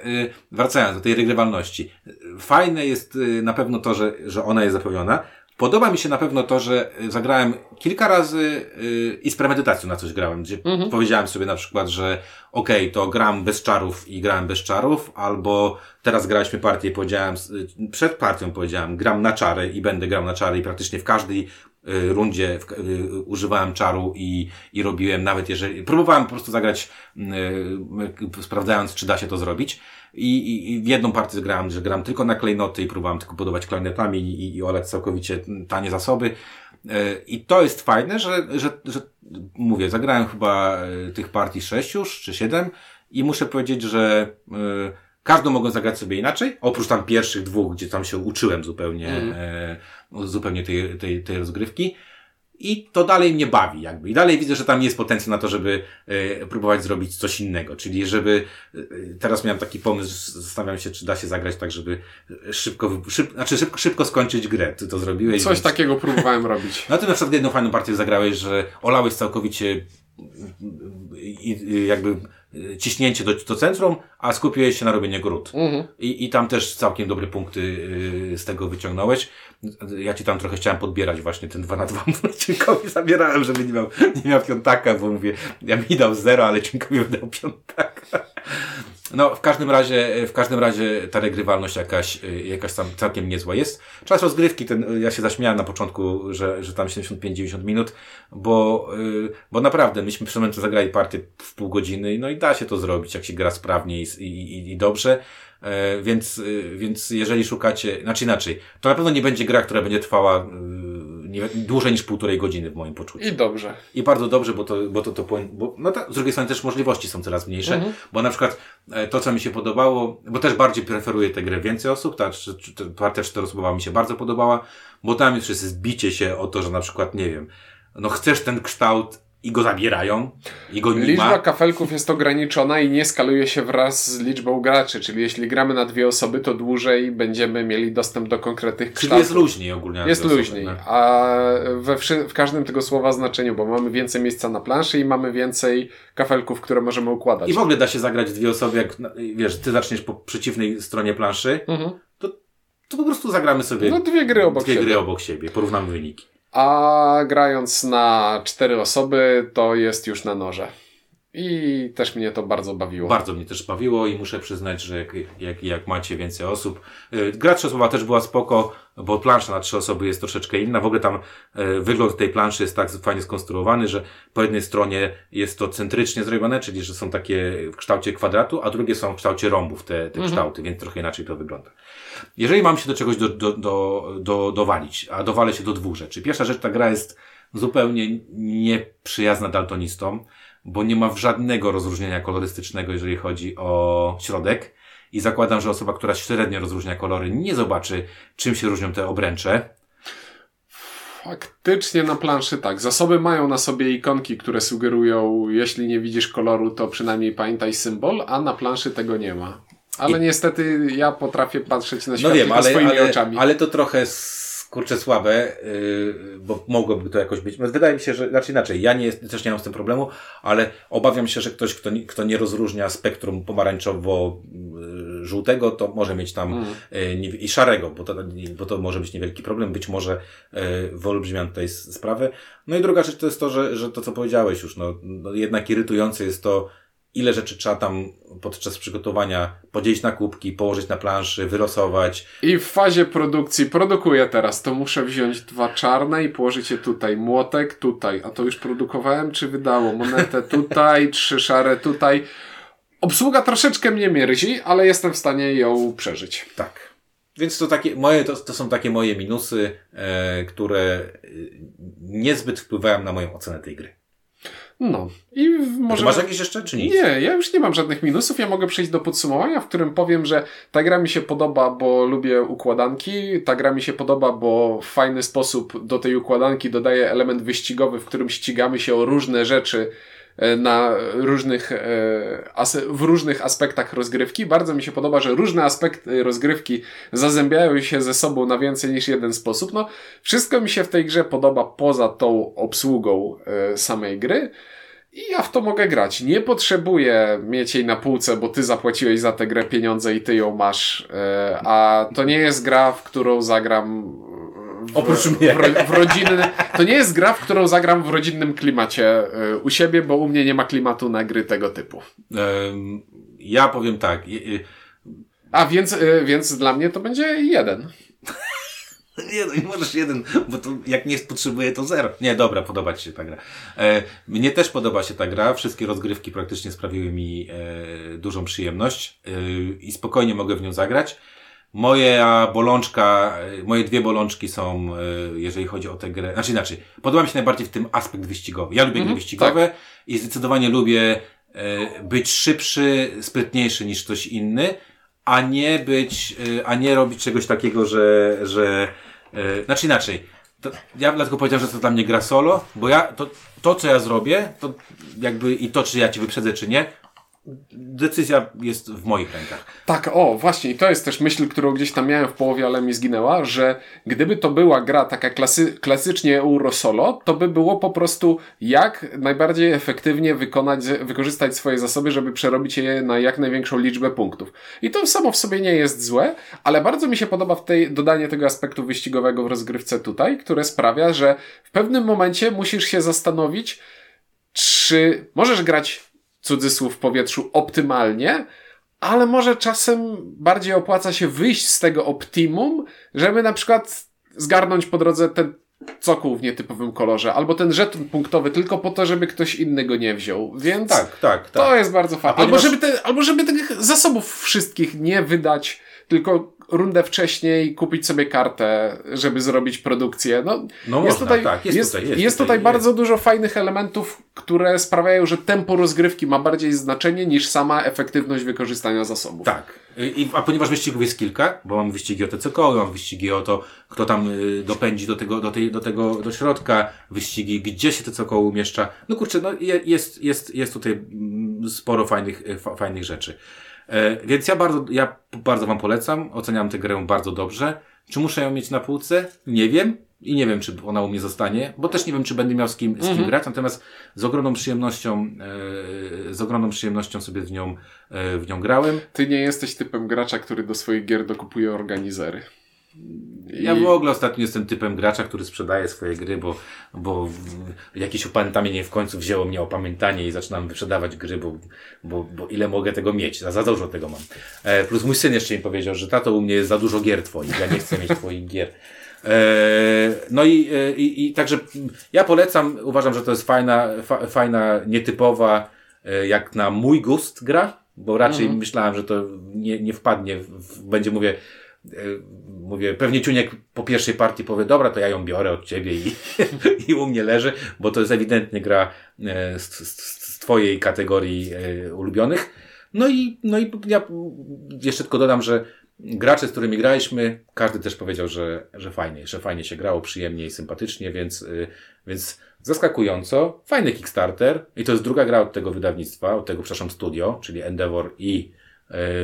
wracając do tej regrywalności, fajne jest na pewno to, że, że ona jest zapewniona, Podoba mi się na pewno to, że zagrałem kilka razy yy, i z premedytacją na coś grałem, gdzie mhm. powiedziałem sobie na przykład, że okej, okay, to gram bez czarów i grałem bez czarów, albo teraz graliśmy partię i powiedziałem, yy, przed partią powiedziałem, gram na czary i będę grał na czary i praktycznie w każdej yy, rundzie w, yy, używałem czaru i, i robiłem, nawet jeżeli, próbowałem po prostu zagrać, sprawdzając, czy da się to zrobić. I, i, w jedną partię grałem, że gram tylko na klejnoty i próbowałem tylko budować klejnotami i, i olać całkowicie tanie zasoby. E, I to jest fajne, że, że, że mówię, zagrałem chyba e, tych partii sześć już, czy siedem i muszę powiedzieć, że y, każdą mogę zagrać sobie inaczej, oprócz tam pierwszych dwóch, gdzie tam się uczyłem zupełnie, mm. y, zupełnie tej, tej, tej rozgrywki. I to dalej mnie bawi, jakby. I dalej widzę, że tam jest potencjał na to, żeby y, próbować zrobić coś innego. Czyli, żeby. Y, teraz miałem taki pomysł, zastanawiam się, czy da się zagrać tak, żeby szybko, szyb, znaczy szybko, szybko skończyć grę. Ty to zrobiłeś. Coś więc... takiego próbowałem robić. No ty na przykład jedną fajną partię zagrałeś, że olałeś całkowicie i, jakby ciśnięcie do, do centrum, a skupiłeś się na robieniu gród. Mhm. I, I tam też całkiem dobre punkty y, z tego wyciągnąłeś. Ja ci tam trochę chciałem podbierać właśnie ten 2 na 2 Cienkowi zabierałem, żeby nie miał, nie miał piątaka, bo mówię, ja mi dał zero, ale Cienkowi dał piątaka. No, w każdym razie, w każdym razie ta regrywalność jakaś, jakaś tam całkiem niezła jest. Czas rozgrywki, ten, ja się zaśmiałem na początku, że, że tam 75-90 minut, bo, bo naprawdę myśmy przy momencie zagrali partię w pół godziny, no i da się to zrobić, jak się gra sprawnie i, i, i dobrze. E, więc, więc jeżeli szukacie, znaczy inaczej, to na pewno nie będzie gra, która będzie trwała nie, dłużej niż półtorej godziny w moim poczuciu. I dobrze. I bardzo dobrze, bo to, bo to, to bo, no ta, z drugiej strony też możliwości są coraz mniejsze, mhm. bo na przykład e, to, co mi się podobało, bo też bardziej preferuję tę grę więcej osób, ta, partia czteroosobowa mi się bardzo podobała, bo tam już jest zbicie się o to, że na przykład, nie wiem, no chcesz ten kształt i go zabierają, i go nie Liczba ma. kafelków jest ograniczona i nie skaluje się wraz z liczbą graczy, czyli jeśli gramy na dwie osoby, to dłużej będziemy mieli dostęp do konkretnych kształtów. Czyli jest luźniej ogólnie. Jest luźniej, osoby, no. a we w każdym tego słowa znaczeniu, bo mamy więcej miejsca na planszy i mamy więcej kafelków, które możemy układać. I w ogóle da się zagrać dwie osoby, jak wiesz, ty zaczniesz po przeciwnej stronie planszy, mhm. to, to po prostu zagramy sobie no, dwie gry obok dwie siebie. gry obok siebie, porównamy wyniki. A grając na cztery osoby, to jest już na noże. I też mnie to bardzo bawiło. Bardzo mnie też bawiło i muszę przyznać, że jak, jak, jak macie więcej osób. Y, gra trzyosobowa też była spoko, bo plansza na trzy osoby jest troszeczkę inna. W ogóle tam y, wygląd tej planszy jest tak fajnie skonstruowany, że po jednej stronie jest to centrycznie zrobione, czyli że są takie w kształcie kwadratu, a drugie są w kształcie rąbów te, te mhm. kształty, więc trochę inaczej to wygląda. Jeżeli mam się do czegoś do, do, do, do, dowalić, a dowalę się do dwóch rzeczy. Pierwsza rzecz, ta gra jest zupełnie nieprzyjazna daltonistom bo nie ma żadnego rozróżnienia kolorystycznego, jeżeli chodzi o środek. I zakładam, że osoba, która średnio rozróżnia kolory, nie zobaczy, czym się różnią te obręcze. Faktycznie na planszy tak. Zasoby mają na sobie ikonki, które sugerują, jeśli nie widzisz koloru, to przynajmniej pamiętaj symbol, a na planszy tego nie ma. Ale I... niestety ja potrafię patrzeć na świat no wiem, ale, swoimi ale, oczami. Ale to trochę kurczę słabe, yy, bo mogłoby to jakoś być. Wydaje mi się, że znaczy inaczej, ja nie, też nie mam z tym problemu, ale obawiam się, że ktoś, kto, kto nie rozróżnia spektrum pomarańczowo-żółtego, to może mieć tam mm. yy, i szarego, bo to, bo to może być niewielki problem. Być może yy, wyolbrzymiam tutaj sprawę. No i druga rzecz to jest to, że, że to, co powiedziałeś już, no, no jednak irytujące jest to, ile rzeczy trzeba tam podczas przygotowania podzielić na kubki, położyć na planszy, wylosować. I w fazie produkcji produkuję teraz, to muszę wziąć dwa czarne i położyć je tutaj. Młotek tutaj, a to już produkowałem czy wydało? Monetę tutaj, trzy szare tutaj. Obsługa troszeczkę mnie mierzi, ale jestem w stanie ją przeżyć. Tak. Więc to takie moje, to, to są takie moje minusy, e, które e, niezbyt wpływają na moją ocenę tej gry. No. I może... masz jakieś jeszcze, czy nic? Nie, ja już nie mam żadnych minusów. Ja mogę przejść do podsumowania, w którym powiem, że ta gra mi się podoba, bo lubię układanki. Ta gra mi się podoba, bo w fajny sposób do tej układanki dodaje element wyścigowy, w którym ścigamy się o różne rzeczy na różnych, e, w różnych aspektach rozgrywki. Bardzo mi się podoba, że różne aspekty rozgrywki zazębiają się ze sobą na więcej niż jeden sposób. No, wszystko mi się w tej grze podoba poza tą obsługą e, samej gry. I ja w to mogę grać. Nie potrzebuję mieć jej na półce, bo ty zapłaciłeś za tę grę pieniądze i ty ją masz. E, a to nie jest gra, w którą zagram. W, Oprócz mnie. W, w rodzinny, to nie jest gra, w którą zagram w rodzinnym klimacie e, u siebie, bo u mnie nie ma klimatu na gry tego typu. Ja powiem tak. A więc, e, więc dla mnie to będzie jeden. Nie, no i możesz jeden, bo to jak nie potrzebuję, to zero. Nie, dobra, podoba Ci się ta gra. E, mnie też podoba się ta gra. Wszystkie rozgrywki praktycznie sprawiły mi e, dużą przyjemność e, i spokojnie mogę w nią zagrać. Moja bolączka, e, moje dwie bolączki są, e, jeżeli chodzi o tę grę. Znaczy inaczej, podoba mi się najbardziej w tym aspekt wyścigowy. Ja lubię gry wyścigowe i zdecydowanie lubię e, być szybszy, sprytniejszy niż ktoś inny, a nie być, a nie robić czegoś takiego, że, że znaczy inaczej. To, ja dlatego powiedziałem, że to dla mnie gra solo, bo ja, to, to co ja zrobię, to jakby i to, czy ja ci wyprzedzę, czy nie, decyzja jest w moich rękach. Tak, o, właśnie, i to jest też myśl, którą gdzieś tam miałem w połowie, ale mi zginęła, że gdyby to była gra taka klasy, klasycznie Euro Solo, to by było po prostu jak najbardziej efektywnie wykonać, wykorzystać swoje zasoby, żeby przerobić je na jak największą liczbę punktów. I to samo w sobie nie jest złe, ale bardzo mi się podoba w tej dodanie tego aspektu wyścigowego w rozgrywce tutaj, które sprawia, że w pewnym momencie musisz się zastanowić, czy możesz grać cudzysłów w powietrzu optymalnie, ale może czasem bardziej opłaca się wyjść z tego optimum, żeby na przykład zgarnąć po drodze ten cokół w nietypowym kolorze, albo ten żeton punktowy tylko po to, żeby ktoś inny go nie wziął. Więc Tak, tak, tak. to jest bardzo fajne. A Albo, ponieważ- żeby te, albo żeby tych zasobów wszystkich nie wydać, tylko rundę wcześniej kupić sobie kartę, żeby zrobić produkcję. No, No jest, można, tutaj, tak, jest jest, tutaj, jest, jest tutaj, tutaj, bardzo dużo fajnych elementów, które sprawiają, że tempo rozgrywki ma bardziej znaczenie niż sama efektywność wykorzystania zasobów. Tak. I, a ponieważ wyścigów jest kilka, bo mam wyścigi o te cokoły, mam wyścigi o to, kto tam y, dopędzi do tego, do, tej, do tego, do środka, wyścigi, gdzie się te cokoły umieszcza. No kurczę, no je- jest, jest, jest tutaj mm, sporo fajnych, y, fa, fajnych rzeczy. E, więc ja bardzo, ja bardzo Wam polecam, oceniam tę grę bardzo dobrze. Czy muszę ją mieć na półce? Nie wiem. I nie wiem, czy ona u mnie zostanie, bo też nie wiem, czy będę miał z kim, z kim grać, natomiast z ogromną przyjemnością, e, z ogromną przyjemnością sobie w nią, e, w nią grałem. Ty nie jesteś typem gracza, który do swoich gier dokupuje organizery. Ja w ogóle ostatnio jestem typem gracza, który sprzedaje swoje gry, bo, bo jakieś opamiętanie w końcu wzięło mnie opamiętanie i zaczynam wyprzedawać gry, bo, bo, bo ile mogę tego mieć? Za, za dużo tego mam. E, plus mój syn jeszcze mi powiedział, że tato u mnie jest za dużo gier twoich, ja nie chcę mieć twoich gier. E, no i, e, i, i także ja polecam, uważam, że to jest fajna, fa, fajna, nietypowa, e, jak na mój gust gra, bo raczej myślałem, że to nie, nie wpadnie, w, będzie mówię, mówię, pewnie Ciuniek po pierwszej partii powie, dobra, to ja ją biorę od ciebie i, i u mnie leży, bo to jest ewidentnie gra e, z, z, z twojej kategorii e, ulubionych. No i, no i ja jeszcze tylko dodam, że gracze, z którymi graliśmy, każdy też powiedział, że, że fajnie, że fajnie się grało, przyjemnie i sympatycznie, więc, więc zaskakująco, fajny Kickstarter i to jest druga gra od tego wydawnictwa, od tego, przepraszam, studio, czyli Endeavor i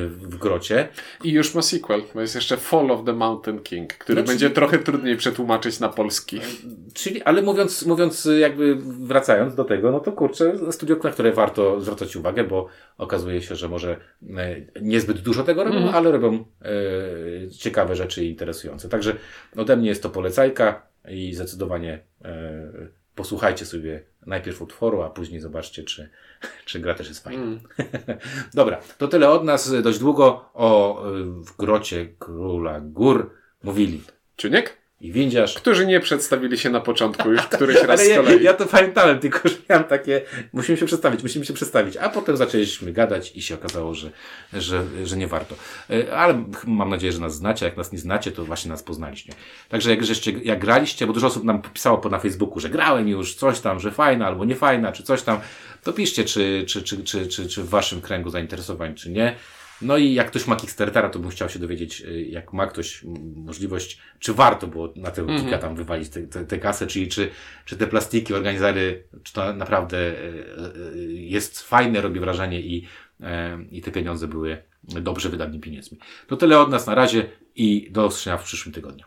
w Grocie. I już ma sequel, bo jest jeszcze Fall of the Mountain King, który Znaczy- będzie trochę trudniej przetłumaczyć na polski. Czyli, ale mówiąc, mówiąc y, jakby wracając do tego, no to kurczę, studio, na które warto zwracać uwagę, bo okazuje się, że może e, niezbyt dużo tego robią, ale robią e, ciekawe rzeczy i interesujące. Także ode mnie jest to polecajka i zdecydowanie e, posłuchajcie sobie najpierw utworu, a później zobaczcie, czy, czy gra też jest fajna. Dobra, to tyle od nas. Dość długo o y, w grocie Króla Gór mówili Czuniek? I Windziarz. Którzy nie przedstawili się na początku już któryś raz Ale z ja, kolei. ja to pamiętałem, tylko że miałem takie, musimy się przedstawić, musimy się przedstawić, a potem zaczęliśmy gadać i się okazało, że, że, że nie warto. E, Ale mam nadzieję, że nas znacie, jak nas nie znacie, to właśnie nas poznaliście. Także jak, żeście, jak graliście, bo dużo osób nam pisało po na Facebooku, że grałem już, coś tam, że fajna albo nie fajna, czy coś tam, to piszcie, czy, czy, czy, czy, czy, czy w waszym kręgu zainteresowań, czy nie. No i jak ktoś ma Kickstartera, to bym chciał się dowiedzieć, y, jak ma ktoś możliwość, czy warto było na tego -hmm. tam wywalić te, te, te kasę, czyli czy, czy te plastiki, organizatory, czy to naprawdę y, y, jest fajne, robi wrażenie i, i te pieniądze były dobrze wydanymi pieniędzmi. To tyle od nas na razie i do usłyszenia w przyszłym tygodniu.